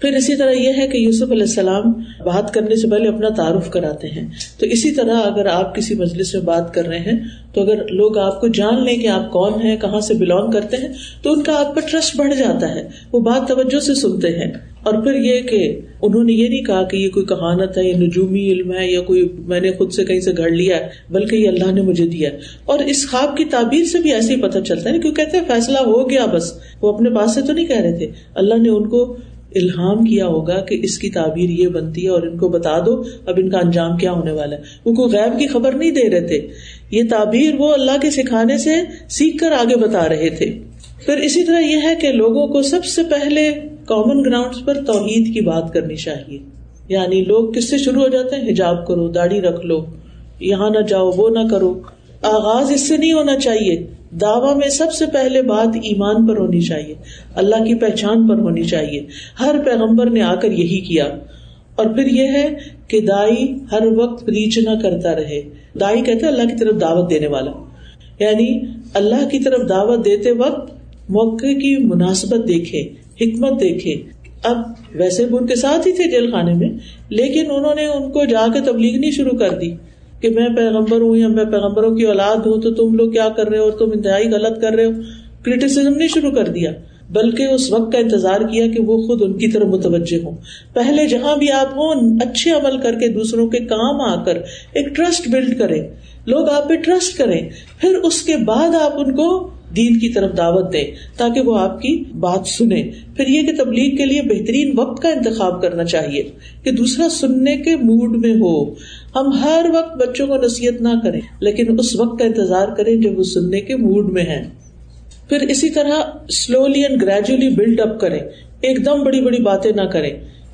پھر اسی طرح یہ ہے کہ یوسف علیہ السلام بات کرنے سے پہلے اپنا تعارف کراتے ہیں۔ تو اسی طرح اگر آپ کسی مجلس میں بات کر رہے ہیں، تو اگر لوگ آپ کو جان لیں کہ آپ کون ہیں، کہاں سے بلونگ کرتے ہیں، تو ان کا آپ پر ٹرسٹ بڑھ جاتا ہے۔ وہ بات توجہ سے سنتے ہیں۔ اور پھر یہ کہ انہوں نے یہ نہیں کہا کہ یہ کوئی کہانت ہے یا نجومی علم ہے، یا کوئی میں نے خود سے کہیں سے گھڑ لیا ہے، بلکہ یہ اللہ نے مجھے دیا اور اس خواب کی تعبیر سے بھی ایسے ہی پتہ چلتا ہے کیوں کہتے ہیں فیصلہ ہو گیا بس۔ وہ اپنے پاس سے تو نہیں کہہ رہے تھے۔ اللہ نے ان کو الہام کیا ہوگا کہ اس کی تعبیر یہ بنتی ہے اور ان کو بتا دو اب ان کا انجام کیا ہونے والا ہے۔ وہ کوئی غیب کی خبر نہیں دے رہے تھے۔ یہ تعبیر وہ اللہ کے سکھانے سے سیکھ کر آگے بتا رہے تھے۔ پھر اسی طرح یہ ہے کہ لوگوں کو سب سے پہلے کامن گراؤنڈ پر توحید کی بات کرنی چاہیے۔ یعنی لوگ کس سے شروع ہو جاتے ہیں؟ حجاب کرو، داڑھی رکھ لو، یہاں نہ جاؤ، وہ نہ کرو۔ آغاز اس سے نہیں ہونا چاہیے۔ دعوی میں سب سے پہلے بات ایمان پر ہونی چاہیے، اللہ کی پہچان پر ہونی چاہیے۔ ہر پیغمبر نے آ کر یہی کیا۔ اور پھر یہ ہے کہ دائی ہر وقت ریچ نہ کرتا رہے۔ دائی کہتے اللہ کی طرف دعوت دینے والا۔ یعنی اللہ کی طرف دعوت دیتے وقت موقع کی مناسبت دیکھے، حکمت دیکھے۔ اب ویسے بھی ان کے ساتھ ہی تھے جیل خانے میں، لیکن انہوں نے ان کو جا کے تبلیغ نہیں شروع کر دی۔ کہ میں پیغمبر ہوں یا میں پیغمبروں کی اولاد ہوں تو تم لوگ کیا کر رہے ہو اور تم انتہائی غلط کر رہے ہو؟ کریٹیسم نہیں شروع کر دیا، بلکہ اس وقت کا انتظار کیا کہ وہ خود ان کی طرف متوجہ ہوں۔ پہلے جہاں بھی آپ ہوں اچھے عمل کر کے دوسروں کے کام آ کر ایک ٹرسٹ بلڈ کریں۔ لوگ آپ پہ ٹرسٹ کریں۔ پھر اس کے بعد آپ ان کو دین کی طرف دعوت دیں تاکہ وہ آپ کی بات سنیں۔ پھر یہ کہ تبلیغ کے لیے بہترین وقت کا انتخاب کرنا چاہیے کہ دوسرا سننے کے موڈ میں ہو۔ ہم ہر وقت بچوں کو نصیحت نہ کریں، لیکن اس وقت کا انتظار کریں جب وہ سننے کے موڈ میں ہے پھر اسی طرح slowly and gradually build up کریں۔ ایک دم بڑی بڑی باتیں نہ کریں۔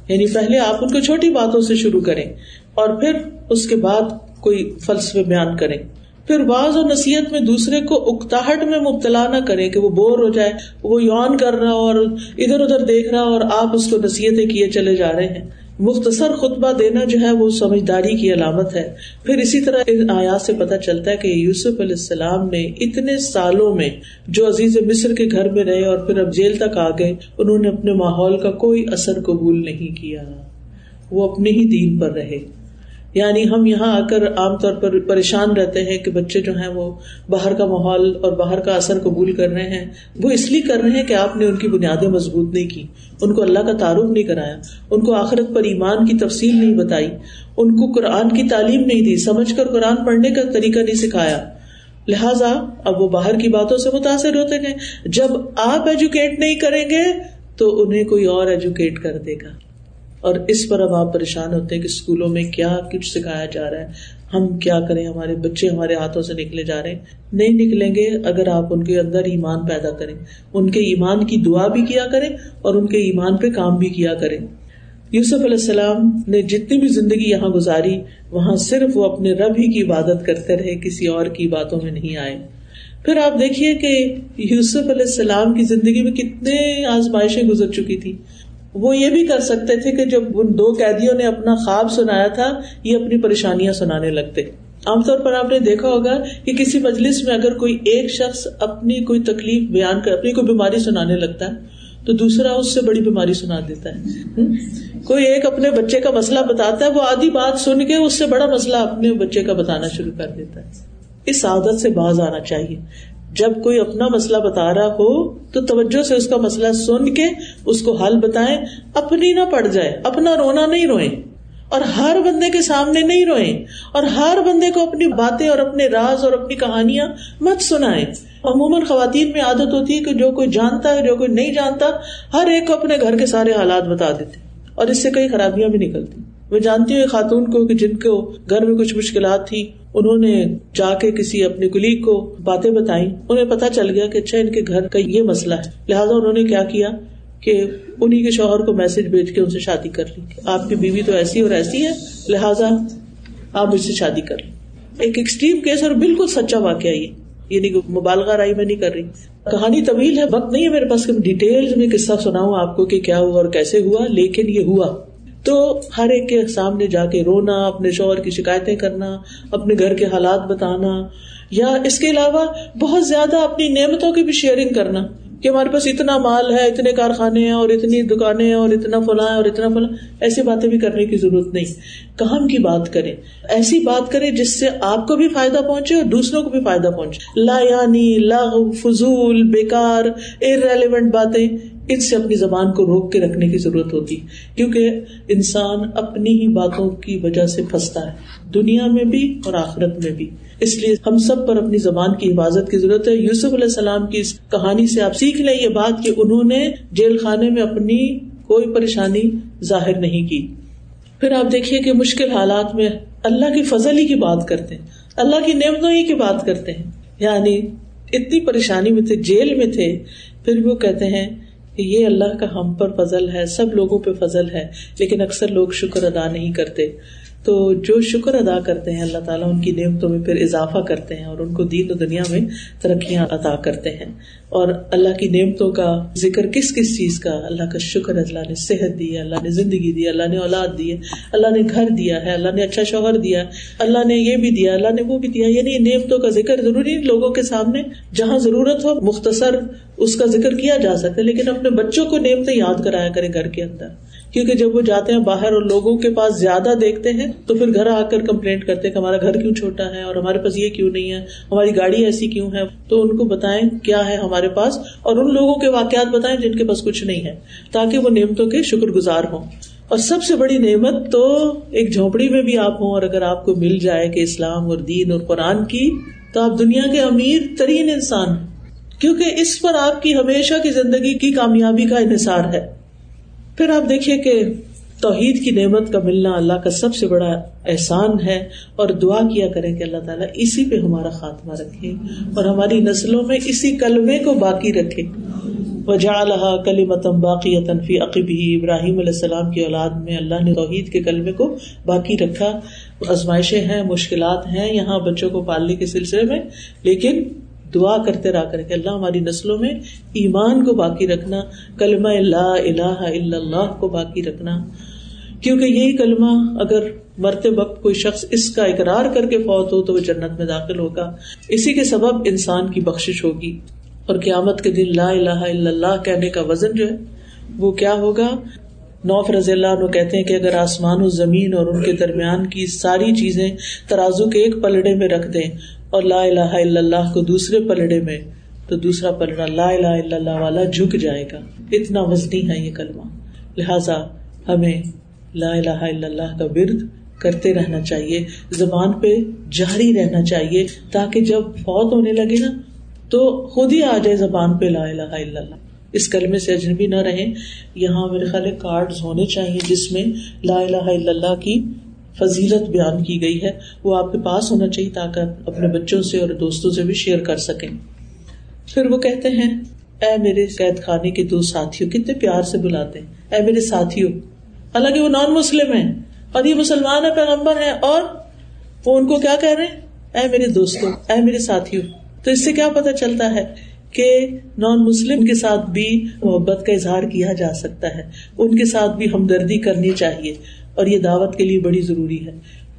یعنی پہلے آپ ان کو چھوٹی باتوں سے شروع کریں اور پھر اس کے بعد کوئی فلسفے بیان کریں۔ پھر بعض اور نصیحت میں دوسرے کو اکتاہٹ میں مبتلا نہ کرے کہ وہ بور ہو جائے، وہ یون کر رہا اور ادھر ادھر دیکھ رہا اور آپ اس کو نصیحتیں کیے چلے جا رہے ہیں۔ مختصر خطبہ دینا جو ہے وہ سمجھداری کی علامت ہے۔ پھر اسی طرح ان آیات سے پتہ چلتا ہے کہ یوسف علیہ السلام نے اتنے سالوں میں جو عزیز مصر کے گھر میں رہے اور پھر اب جیل تک آ گئے، انہوں نے اپنے ماحول کا کوئی اثر قبول نہیں کیا۔ وہ اپنے ہی دین پر رہے۔ یعنی ہم یہاں آ کر عام طور پر پریشان رہتے ہیں کہ بچے جو ہیں وہ باہر کا ماحول اور باہر کا اثر قبول کر رہے ہیں۔ وہ اس لیے کر رہے ہیں کہ آپ نے ان کی بنیادیں مضبوط نہیں کی۔ ان کو اللہ کا تعارف نہیں کرایا۔ ان کو آخرت پر ایمان کی تفصیل نہیں بتائی۔ ان کو قرآن کی تعلیم نہیں دی۔ سمجھ کر قرآن پڑھنے کا طریقہ نہیں سکھایا۔ لہٰذا اب وہ باہر کی باتوں سے متاثر ہوتے گئے جب آپ ایجوکیٹ نہیں کریں گے تو انہیں کوئی اور ایجوکیٹ کر دے گا۔ اور اس پر اب آپ پریشان ہوتے ہیں کہ اسکولوں میں کیا کچھ سکھایا جا رہا ہے۔ ہم کیا کریں؟ ہمارے بچے ہمارے ہاتھوں سے نکلے جا رہے ہیں۔ نہیں نکلیں گے اگر آپ ان کے اندر ایمان پیدا کریں۔ ان کے ایمان کی دعا بھی کیا کریں اور ان کے ایمان پہ کام بھی کیا کریں۔ یوسف علیہ السلام نے جتنی بھی زندگی یہاں گزاری، وہاں صرف وہ اپنے رب ہی کی عبادت کرتے رہے، کسی اور کی باتوں میں نہیں آئے۔ پھر آپ دیکھیے کہ یوسف علیہ السلام کی زندگی میں کتنے آزمائشیں گزر چکی تھی وہ یہ بھی کر سکتے تھے کہ جب ان دو قیدیوں نے اپنا خواب سنایا تھا، یہ اپنی پریشانیاں سنانے لگتے۔ عام طور پر آپ نے دیکھا ہوگا کہ کسی مجلس میں اگر کوئی ایک شخص اپنی کوئی تکلیف بیان کر، اپنی کوئی بیماری سنانے لگتا ہے، تو دوسرا اس سے بڑی بیماری سنا دیتا ہے۔ کوئی ایک اپنے بچے کا مسئلہ بتاتا ہے، وہ آدھی بات سن کے اس سے بڑا مسئلہ اپنے بچے کا بتانا شروع کر دیتا ہے۔ اس عادت سے باز آنا چاہیے۔ جب کوئی اپنا مسئلہ بتا رہا ہو تو توجہ سے اس کا مسئلہ سن کے اس کو حل بتائیں، اپنی نہ پڑ جائے، اپنا رونا نہیں روئیں۔ اور ہر بندے کے سامنے نہیں روئیں۔ اور ہر بندے کو اپنی باتیں اور اپنے راز اور اپنی کہانیاں مت سنائیں۔ عموماً خواتین میں عادت ہوتی ہے کہ جو کوئی جانتا ہے، جو کوئی نہیں جانتا، ہر ایک کو اپنے گھر کے سارے حالات بتا دیتے۔ اور اس سے کئی خرابیاں بھی نکلتی۔ میں جانتی ہوں خاتون کو کہ جن کو گھر میں کچھ مشکلات تھی انہوں نے جا کے کسی اپنے کلیگ کو باتیں بتائی انہیں پتا چل گیا کہ اچھا ان کے گھر کا یہ مسئلہ ہے۔ لہٰذا انہوں نے کیا کیا کہ انہیں کے شوہر کو میسج بھیج کے ان سے شادی کر لی۔ آپ کی بیوی تو ایسی اور ایسی ہے، لہٰذا آپ مجھ سے شادی کر لیں۔ ایک ایکسٹریم کیس اور بالکل سچا واقعہ یہ۔ یعنی مبالغہ رائی میں نہیں کر رہی۔ کہانی طویل ہے، وقت نہیں ہے میرے پاس ڈیٹیل میں قصہ سناؤں آپ کو کہ کیا ہوا اور کیسے ہوا، لیکن یہ ہوا۔ تو ہر ایک کے سامنے جا کے رونا، اپنے شوہر کی شکایتیں کرنا، اپنے گھر کے حالات بتانا، یا اس کے علاوہ بہت زیادہ اپنی نعمتوں کی بھی شیئرنگ کرنا۔ کہ ہمارے پاس اتنا مال ہے، اتنے کارخانے ہیں اور اتنی دکانیں ہیں اور اتنا فلاں اور اتنا فلاں ایسی باتیں بھی کرنے کی ضرورت نہیں۔ کام کی بات کریں؟ ایسی بات کریں جس سے آپ کو بھی فائدہ پہنچے اور دوسروں کو بھی فائدہ پہنچے۔ لا یعنی لا فضول، بیکار ار ریلیونٹ باتیں، ان سے اپنی زبان کو روک کے رکھنے کی ضرورت ہوتی۔ کیونکہ انسان اپنی ہی باتوں کی وجہ سے پھنستا ہے۔ دنیا میں بھی اور آخرت میں بھی۔ اس لیے ہم سب پر اپنی زبان کی حفاظت کی ضرورت ہے۔ یوسف علیہ السلام کی اس کہانی سے آپ سیکھ لیں، یہ بات کہ انہوں نے جیل خانے میں اپنی کوئی پریشانی ظاہر نہیں کی۔ پھر آپ دیکھیے کہ مشکل حالات میں اللہ کی فضل ہی کی بات کرتے ہیں، اللہ کی نعمتوں ہی کی بات کرتے ہیں۔ یعنی اتنی پریشانی میں تھے، جیل میں تھے، پھر بھی وہ کہتے ہیں کہ یہ اللہ کا ہم پر فضل ہے، سب لوگوں پہ فضل ہے، لیکن اکثر لوگ شکر ادا نہیں کرتے۔ تو جو شکر ادا کرتے ہیں اللہ تعالیٰ، ان کی نعمتوں میں پھر اضافہ کرتے ہیں اور ان کو دین و دنیا میں ترقیاں ادا کرتے ہیں۔ اور اللہ کی نعمتوں کا ذکر کس کس چیز کا؟ اللہ کا شکر، اللہ نے صحت دی ہے، اللہ نے زندگی دی اللہ نے اولاد دی ہے، اللہ نے گھر دیا ہے، اللہ نے اچھا شوہر دیا اللہ نے یہ بھی دیا اللہ نے وہ بھی دیا یعنی نعمتوں کا ذکر ضروری لوگوں کے سامنے، جہاں ضرورت ہو مختصر اس کا ذکر کیا جا سکتا ہے، لیکن اپنے بچوں کو نعمتیں یاد کرایا کرے گھر کے اندر۔ کیونکہ جب وہ جاتے ہیں باہر اور لوگوں کے پاس زیادہ دیکھتے ہیں، تو پھر گھر آ کر کمپلینٹ کرتے ہیں کہ ہمارا گھر کیوں چھوٹا ہے اور ہمارے پاس یہ کیوں نہیں ہے، ہماری گاڑی ایسی کیوں ہے؟ تو ان کو بتائیں کیا ہے ہمارے پاس اور ان لوگوں کے واقعات بتائیں جن کے پاس کچھ نہیں ہے، تاکہ وہ نعمتوں کے شکر گزار ہوں۔ اور سب سے بڑی نعمت تو ایک جھونپڑی میں بھی آپ ہوں، اور اگر آپ کو مل جائے کہ اسلام اور دین اور قرآن کی، تو آپ دنیا کے امیر ترین انسان کیونکہ اس پر آپ کی ہمیشہ کی زندگی کی کامیابی کا انحصار ہے۔ پھر آپ دیکھیے کہ توحید کی نعمت کا ملنا اللہ کا سب سے بڑا احسان ہے اور دعا کیا کرے کہ اللہ تعالیٰ اسی پہ ہمارا خاتمہ رکھے اور ہماری نسلوں میں اسی کلمے کو باقی رکھے۔ وجا کلی متم باقی تنفی عقبی ابراہیم علیہ السلام کی اولاد میں اللہ نے توحید کے کلمے کو باقی رکھا۔ آزمائشیں ہیں، مشکلات ہیں یہاں بچوں کو پالنے کے سلسلے میں، لیکن دعا کرتے رہا کر کے اللہ ہماری نسلوں میں ایمان کو باقی رکھنا، کلمہ اللہ الہ الا اللہ کو باقی رکھنا۔ کیونکہ یہی کلمہ اگر مرتے وقت کوئی شخص اس کا اقرار کر کے فوت ہو تو وہ جنت میں داخل ہوگا۔ اسی کے سبب انسان کی بخش ہوگی۔ اور قیامت کے دن لا الہ الا اللہ کہنے کا وزن جو ہے، وہ کیا ہوگا؟ نوف رضی اللہ عنہ کہتے ہیں کہ اگر آسمان و زمین اور ان کے درمیان کی ساری چیزیں ترازو کے ایک پلڑے میں رکھ دیں اور لا الہ الا اللہ کو دوسرے پلڑے میں، تو دوسرا پلڑا لا الہ الا اللہ والا جھک جائے گا۔ اتنا وزنی ہے یہ کلمہ۔ لہذا ہمیں لا الہ الا اللہ کا ورد کرتے رہنا چاہیے، زبان پہ جاری رہنا چاہیے، تاکہ جب فوت ہونے لگے نا، تو خود ہی آ جائے زبان پہ لا الہ الا اللہ۔ اس کلمے سے اجنبی نہ رہے یہاں میرے خیال کارڈ ہونے چاہیے جس میں لا الہ الا اللہ کی فضیلت بیان کی گئی ہے، وہ آپ کے پاس ہونا چاہیے تاکہ اپنے بچوں سے اور دوستوں سے بھی شیئر کر سکیں۔ پھر وہ کہتے ہیں، اے میرے قید خانے کے دو ساتھیوں، کتنے پیار سے بلاتے ہیں۔ اے میرے ساتھیوں، حالانکہ وہ نان مسلم ہیں، اور یہ مسلمان ہے پیغمبر ہے اور وہ ان کو کیا کہہ رہے ہیں؟ اے میرے دوستوں، اے میرے ساتھیوں۔ تو اس سے کیا پتا چلتا ہے کہ نان مسلم کے ساتھ بھی محبت کا اظہار کیا جا سکتا ہے۔ ان کے ساتھ بھی ہمدردی کرنی چاہیے۔ اور یہ دعوت کے لیے بڑی ضروری ہے۔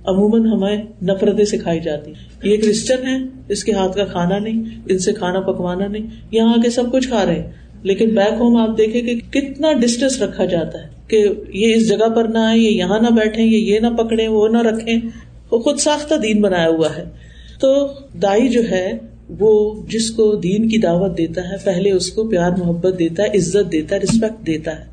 عموماً ہمیں نفرتیں سکھائی جاتی یہ کرسچن ہے اس کے ہاتھ کا کھانا نہیں، ان سے کھانا پکوانا نہیں، یہاں آ کے سب کچھ کھا رہے ہیں۔ لیکن بیک ہوم آپ دیکھیں کہ کتنا ڈسٹینس رکھا جاتا ہے کہ یہ اس جگہ پر نہ آئے یہ یہاں نہ بیٹھے یہ یہ نہ پکڑے وہ نہ رکھے وہ خود ساختہ دین بنایا ہوا ہے۔ تو دائی جو ہے، وہ جس کو دین کی دعوت دیتا ہے، پہلے اس کو پیار، محبت دیتا ہے، عزت دیتا ہے رسپیکٹ دیتا ہے۔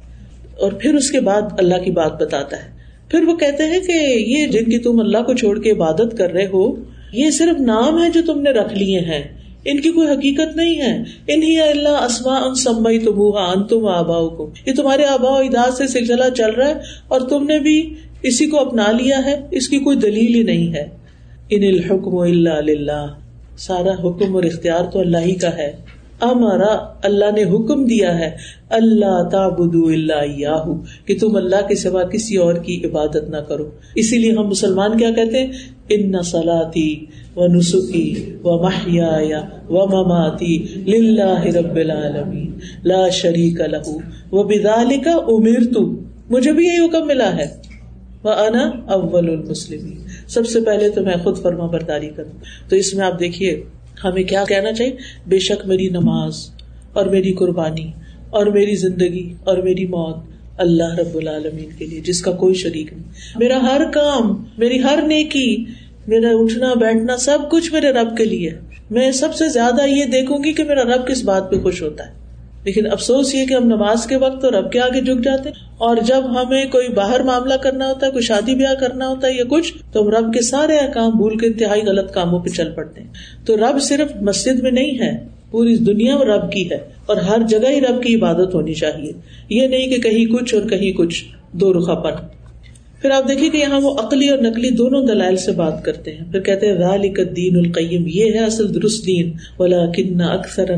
اور پھر اس کے بعد اللہ کی بات بتاتا ہے۔ پھر وہ کہتے ہیں کہ یہ جن کی تم اللہ کو چھوڑ کے عبادت کر رہے ہو، یہ صرف نام ہے جو تم نے رکھ لیے ہیں۔ ان کی کوئی حقیقت نہیں ہے۔ انہیں اللہ اسما ان سمئی ان تم آبا کو یہ تمہارے آبا و اجاز سے سلسلہ چل رہا ہے اور تم نے بھی اسی کو اپنا لیا ہے۔ اس کی کوئی دلیل ہی نہیں ہے۔ ان الحکم اللہ سارا حکم اور اختیار تو اللہ ہی کا ہے۔ ہمارا اللہ نے حکم دیا ہے، اللہ تابد اللہ کہ تم اللہ کے سوا کسی اور کی عبادت نہ کرو۔ اسی لیے ہم مسلمان کیا کہتے ہیں؟ ان سلاتی و نسخی و محیا و مماتی لاہ رب العالمین، لا شریک لہو و بدال کا امیر تو مجھے بھی یہی حکم ملا ہے۔ وہ انا اول المسلم سب سے پہلے تو میں خود فرما برداری کروں۔ تو اس میں آپ دیکھیے ہمیں کیا کہنا چاہیے؟ بے شک میری نماز اور میری قربانی اور میری زندگی اور میری موت اللہ رب العالمین کے لیے، جس کا کوئی شریک نہیں۔ میرا ہر کام، میری ہر نیکی، میرا اٹھنا، بیٹھنا، سب کچھ میرے رب کے لیے۔ میں سب سے زیادہ یہ دیکھوں گی کہ میرا رب کس بات پہ خوش ہوتا ہے۔ لیکن افسوس یہ کہ ہم نماز کے وقت تو رب کے آگے جھک جاتے ہیں اور جب ہمیں کوئی باہر معاملہ کرنا ہوتا ہے، کوئی شادی بیاہ کرنا ہوتا ہے یا کچھ، تو ہم رب کے سارے احکام بھول کے انتہائی غلط کاموں پہ چل پڑتے ہیں۔ تو رب صرف مسجد میں نہیں ہے، پوری دنیا میں رب کی ہے اور ہر جگہ ہی رب کی عبادت ہونی چاہیے۔ یہ نہیں کہ کہیں کچھ اور کہیں کچھ، دو رخا پر۔ پھر آپ دیکھیے کہ یہاں وہ عقلی اور نقلی دونوں دلائل سے بات کرتے ہیں۔ پھر کہتے ہیں دین القیم، یہ ہے اصل درست دین۔ والا کن اکثر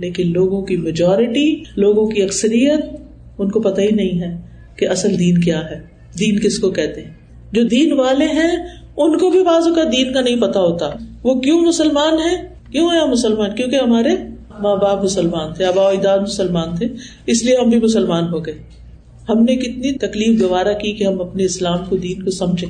لیکن لوگوں کی میجورٹی لوگوں کی اکثریت، ان کو پتہ ہی نہیں ہے کہ اصل دین کیا ہے۔ دین کس کو کہتے ہیں؟ جو دین والے ہیں، ان کو بھی بازو کا دین کا نہیں پتا ہوتا۔ وہ کیوں مسلمان ہے کیوں ہے مسلمان؟ کیونکہ ہمارے ماں باپ مسلمان تھے آبا اجداد مسلمان تھے، اس لیے ہم بھی مسلمان ہو گئے۔ ہم نے کتنی تکلیف گوارا کی کہ ہم اپنے اسلام کو دین کو سمجھے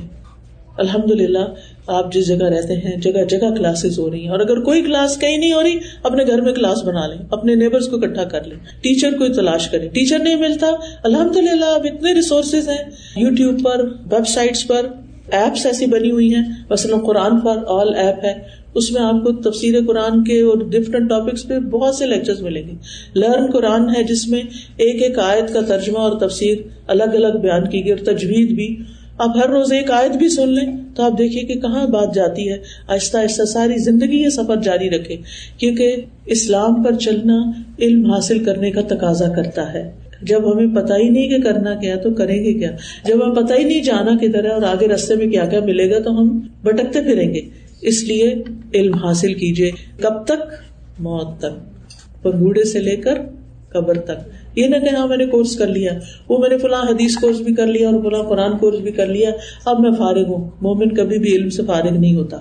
الحمد للہ آپ جس جگہ رہتے ہیں، جگہ جگہ کلاسز ہو رہی ہیں۔ اور اگر کوئی کلاس کہیں نہیں ہو رہی، اپنے گھر میں کلاس بنا لیں، اپنے نیبرس کو اکٹھا کر لیں۔ ٹیچر کو تلاش کریں ٹیچر نہیں ملتا الحمد للہ اب اتنے ریسورسز ہیں۔ یو ٹیوب پر ویب سائٹس پر ایپس ایسی بنی ہوئی ہیں۔ مثلاً قرآن پر آل ایپ ہے۔ اس میں آپ کو تفسیر قرآن کے اور ڈفرنٹ ٹاپکس پہ بہت سے لیکچر ملیں گے۔ لرن قرآن ہے جس میں ایک ایک آیت کا ترجمہ اور تفسیر الگ الگ بیان کی گئی اور تجوید بھی۔ آپ ہر روز ایک آیت بھی سن لیں تو آپ دیکھیے کہ کہاں بات جاتی ہے۔ آہستہ آہستہ ساری زندگی یہ سفر جاری رکھے، کیونکہ اسلام پر چلنا علم حاصل کرنے کا تقاضا کرتا ہے۔ جب ہمیں پتا ہی نہیں کہ کرنا کیا تو کریں گے کیا؟ جب ہمیں پتا ہی نہیں جانا کدھر ہے اور آگے رستے میں کیا کیا ملے گا تو ہم بٹکتے پھریں گے۔ اس لیے علم حاصل کیجیے کب تک؟ موت تک۔ پنگوڑے سے لے کر قبر تک۔ یہ نہ کہ ہاں میں نے کورس کر لیا، وہ میں نے فلاں حدیث کورس بھی کر لیا اور فلاں قرآن کورس بھی کر لیا۔ اب میں فارغ ہوں۔ مومن کبھی بھی علم سے فارغ نہیں ہوتا۔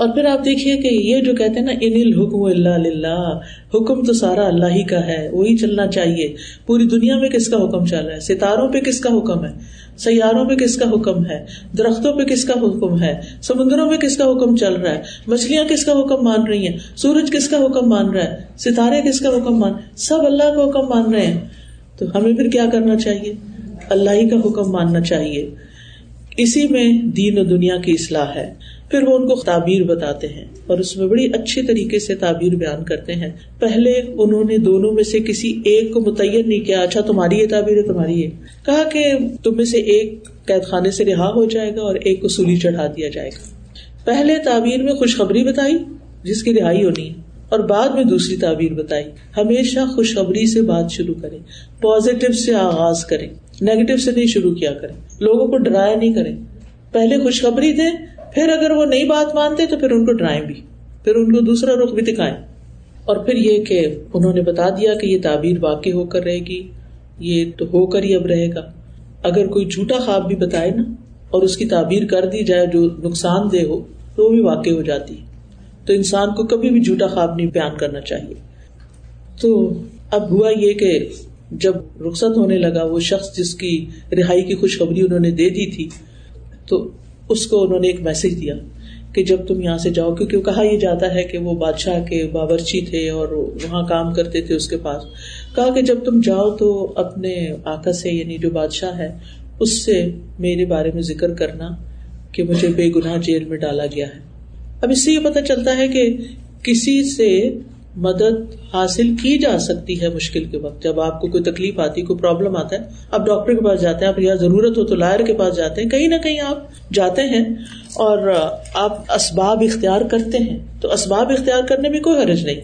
اور پھر آپ دیکھیے کہ یہ جو کہتے ہیں نا ان الحکم اللہ اللہ حکم تو سارا اللہ ہی کا ہے وہی چلنا چاہیے پوری دنیا میں کس کا حکم چل رہا ہے ستاروں پہ کس کا حکم ہے سیاروں پہ کس کا حکم ہے درختوں پہ کس کا حکم ہے سمندروں میں کس کا حکم چل رہا ہے مچھلیاں کس کا حکم مان رہی ہیں سورج کس کا حکم مان رہا ہے ستارے کس کا حکم مان سب اللہ کا حکم مان رہے ہیں تو ہمیں پھر کیا کرنا چاہیے اللہ ہی کا حکم ماننا چاہیے اسی میں دین و دنیا کی اصلاح ہے پھر وہ ان کو تعبیر بتاتے ہیں اور اس میں بڑی اچھے طریقے سے تعبیر بیان کرتے ہیں۔ پہلے انہوں نے دونوں میں سے کسی ایک کو متعین نہیں کیا اچھا تمہاری یہ تعبیر ہے، تمہاری یہ۔ کہا کہ تم میں سے ایک قید خانے سے رہا ہو جائے گا اور ایک کو سولی چڑھا دیا جائے گا۔ پہلے تعبیر میں خوشخبری بتائی، جس کی رہائی ہونی ہے، اور بعد میں دوسری تعبیر بتائی۔ ہمیشہ خوشخبری سے بات شروع کرے پازیٹو سے آغاز کرے نیگیٹو سے نہیں شروع کیا کرے لوگوں کو ڈرایا نہیں کرے پہلے خوشخبری دے پھر اگر وہ نئی بات مانتے تو پھر ان کو ڈرائیں بھی۔ پھر ان کو دوسرا رخ بھی دکھائیں۔ اور پھر یہ کہ انہوں نے بتا دیا کہ یہ تعبیر واقع ہو کر رہے گی، یہ تو ہو کر ہی اب رہے گا۔ اگر کوئی جھوٹا خواب بھی بتائے نا اور اس کی تعبیر کر دی جائے جو نقصان دہ ہو، تو وہ بھی واقع ہو جاتی۔ تو انسان کو کبھی بھی جھوٹا خواب نہیں بیان کرنا چاہیے۔ تو اب ہوا یہ کہ جب رخصت ہونے لگا وہ شخص جس کی رہائی کی خوشخبری انہوں نے دے دی تھی، تو اس کو انہوں نے ایک میسج دیا کہ جب تم یہاں سے جاؤ، کیونکہ کہا یہ جاتا ہے کہ وہ بادشاہ کے باورچی تھے اور وہاں کام کرتے تھے اس کے پاس۔ کہا کہ جب تم جاؤ تو اپنے آکا سے یعنی جو بادشاہ ہے، اس سے میرے بارے میں ذکر کرنا کہ مجھے بے گناہ جیل میں ڈالا گیا ہے۔ اب اس سے یہ پتا چلتا ہے کہ کسی سے مدد حاصل کی جا سکتی ہے مشکل کے وقت۔ جب آپ کو کوئی تکلیف آتی، کوئی پرابلم آتا ہے، آپ ڈاکٹر کے پاس جاتے ہیں، آپ یا ضرورت ہو تو لائر کے پاس جاتے ہیں، کہیں نہ کہیں آپ جاتے ہیں اور آپ اسباب اختیار کرتے ہیں۔ تو اسباب اختیار کرنے میں کوئی حرج نہیں۔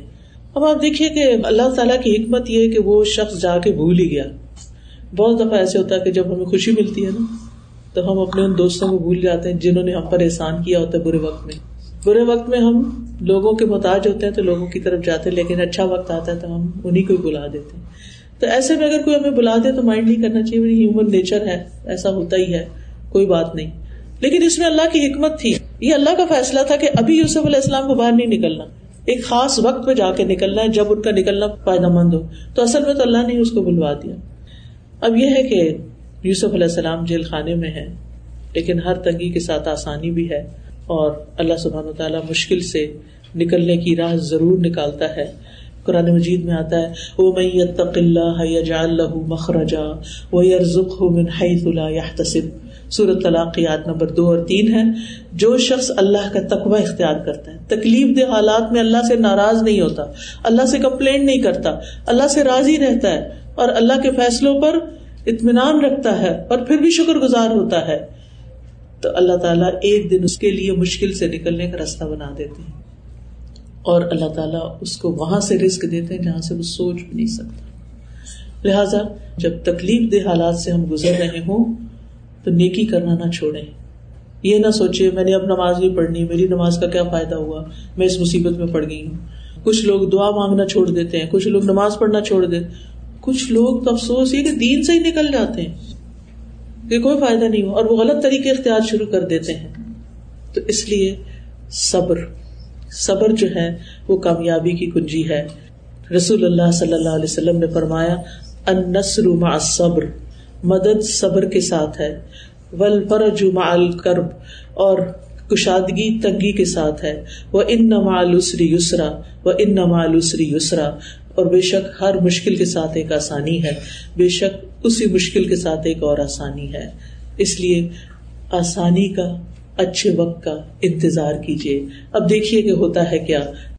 اب آپ دیکھیے کہ اللہ تعالیٰ کی حکمت یہ کہ وہ شخص جا کے بھول ہی گیا۔ بہت دفعہ ایسے ہوتا ہے کہ جب ہمیں خوشی ملتی ہے نا، تو ہم اپنے ان دوستوں کو بھول جاتے ہیں جنہوں نے ہم پر احسان کیا ہوتا ہے برے وقت میں۔ برے وقت میں ہم لوگوں کے محتاج ہوتے ہیں تو لوگوں کی طرف جاتے ہیں، لیکن اچھا وقت آتا ہے تو ہم انہیں کو بلا دیتے ہیں۔ تو ایسے میں اگر کوئی ہمیں بلا دے تو مائنڈ نہیں کرنا چاہیے ہیومن نیچر ہے، ایسا ہوتا ہی ہے، کوئی بات نہیں۔ لیکن اس میں اللہ کی حکمت تھی۔ یہ اللہ کا فیصلہ تھا کہ ابھی یوسف علیہ السلام کو باہر نہیں نکلنا۔ ایک خاص وقت پہ جا کے نکلنا ہے، جب ان کا نکلنا فائدہ مند ہو۔ تو اصل میں تو اللہ نے اس کو بلوا دیا۔ اب یہ ہے کہ یوسف علیہ السلام جیل خانے میں ہے لیکن ہر تنگی کے ساتھ آسانی بھی ہے۔ اور اللہ سبحان و تعالیٰ مشکل سے نکلنے کی راہ ضرور نکالتا ہے۔ قرآن مجید میں آتا ہے وہ میتق اللہ یجعل له مخرجا ويرزقه من حيث لا يحتسب۔ سورت طلاق یاد نمبر دو اور تین ہے۔ جو شخص اللہ کا تقوی اختیار کرتا ہے، تکلیف دہ حالات میں اللہ سے ناراض نہیں ہوتا، اللہ سے کمپلینٹ نہیں کرتا، اللہ سے راضی رہتا ہے اور اللہ کے فیصلوں پر اطمینان رکھتا ہے اور پھر بھی شکر گزار ہوتا ہے۔ تو اللہ تعالیٰ ایک دن اس کے لیے مشکل سے نکلنے کا راستہ بنا دیتے ہیں۔ اور اللہ تعالیٰ اس کو وہاں سے رسک دیتے ہیں جہاں سے وہ سوچ بھی نہیں سکتا۔ لہذا جب تکلیف دہ حالات سے ہم گزر رہے ہوں، تو نیکی کرنا نہ چھوڑے یہ نہ سوچے میں نے اب نماز نہیں پڑھنی، میری نماز کا کیا فائدہ ہوا؟ میں اس مصیبت میں پڑ گئی ہوں۔ کچھ لوگ دعا مانگنا چھوڑ دیتے ہیں، کچھ لوگ نماز پڑھنا چھوڑ دیتے کچھ لوگ تو افسوس، یہ کہ دین سے ہی نکل جاتے ہیں۔ کہ کوئی فائدہ نہیں ہوا اور وہ غلط طریقے اختیار شروع کر دیتے ہیں۔ تو اس لیے صبر صبر جو ہے وہ کامیابی کی کنجی ہے۔ رسول اللہ صلی اللہ علیہ وسلم نے فرمایا ان مع صبر مدد صبر کے ساتھ ہے۔ ولفرج مع الکرب، اور کشادگی، تنگی کے ساتھ ہے۔ وہ ان نمالسری یسرا و ان نمالسری یسرا۔ اور بے شک ہر مشکل کے ساتھ ایک آسانی ہے۔ بے شک اسی مشکل کے ساتھ ایک اور آسانی ہے۔ اس لیے آسانی کا اچھے وقت کا انتظار کیجیے اب دیکھیے کہ ہوتا ہے کیا۔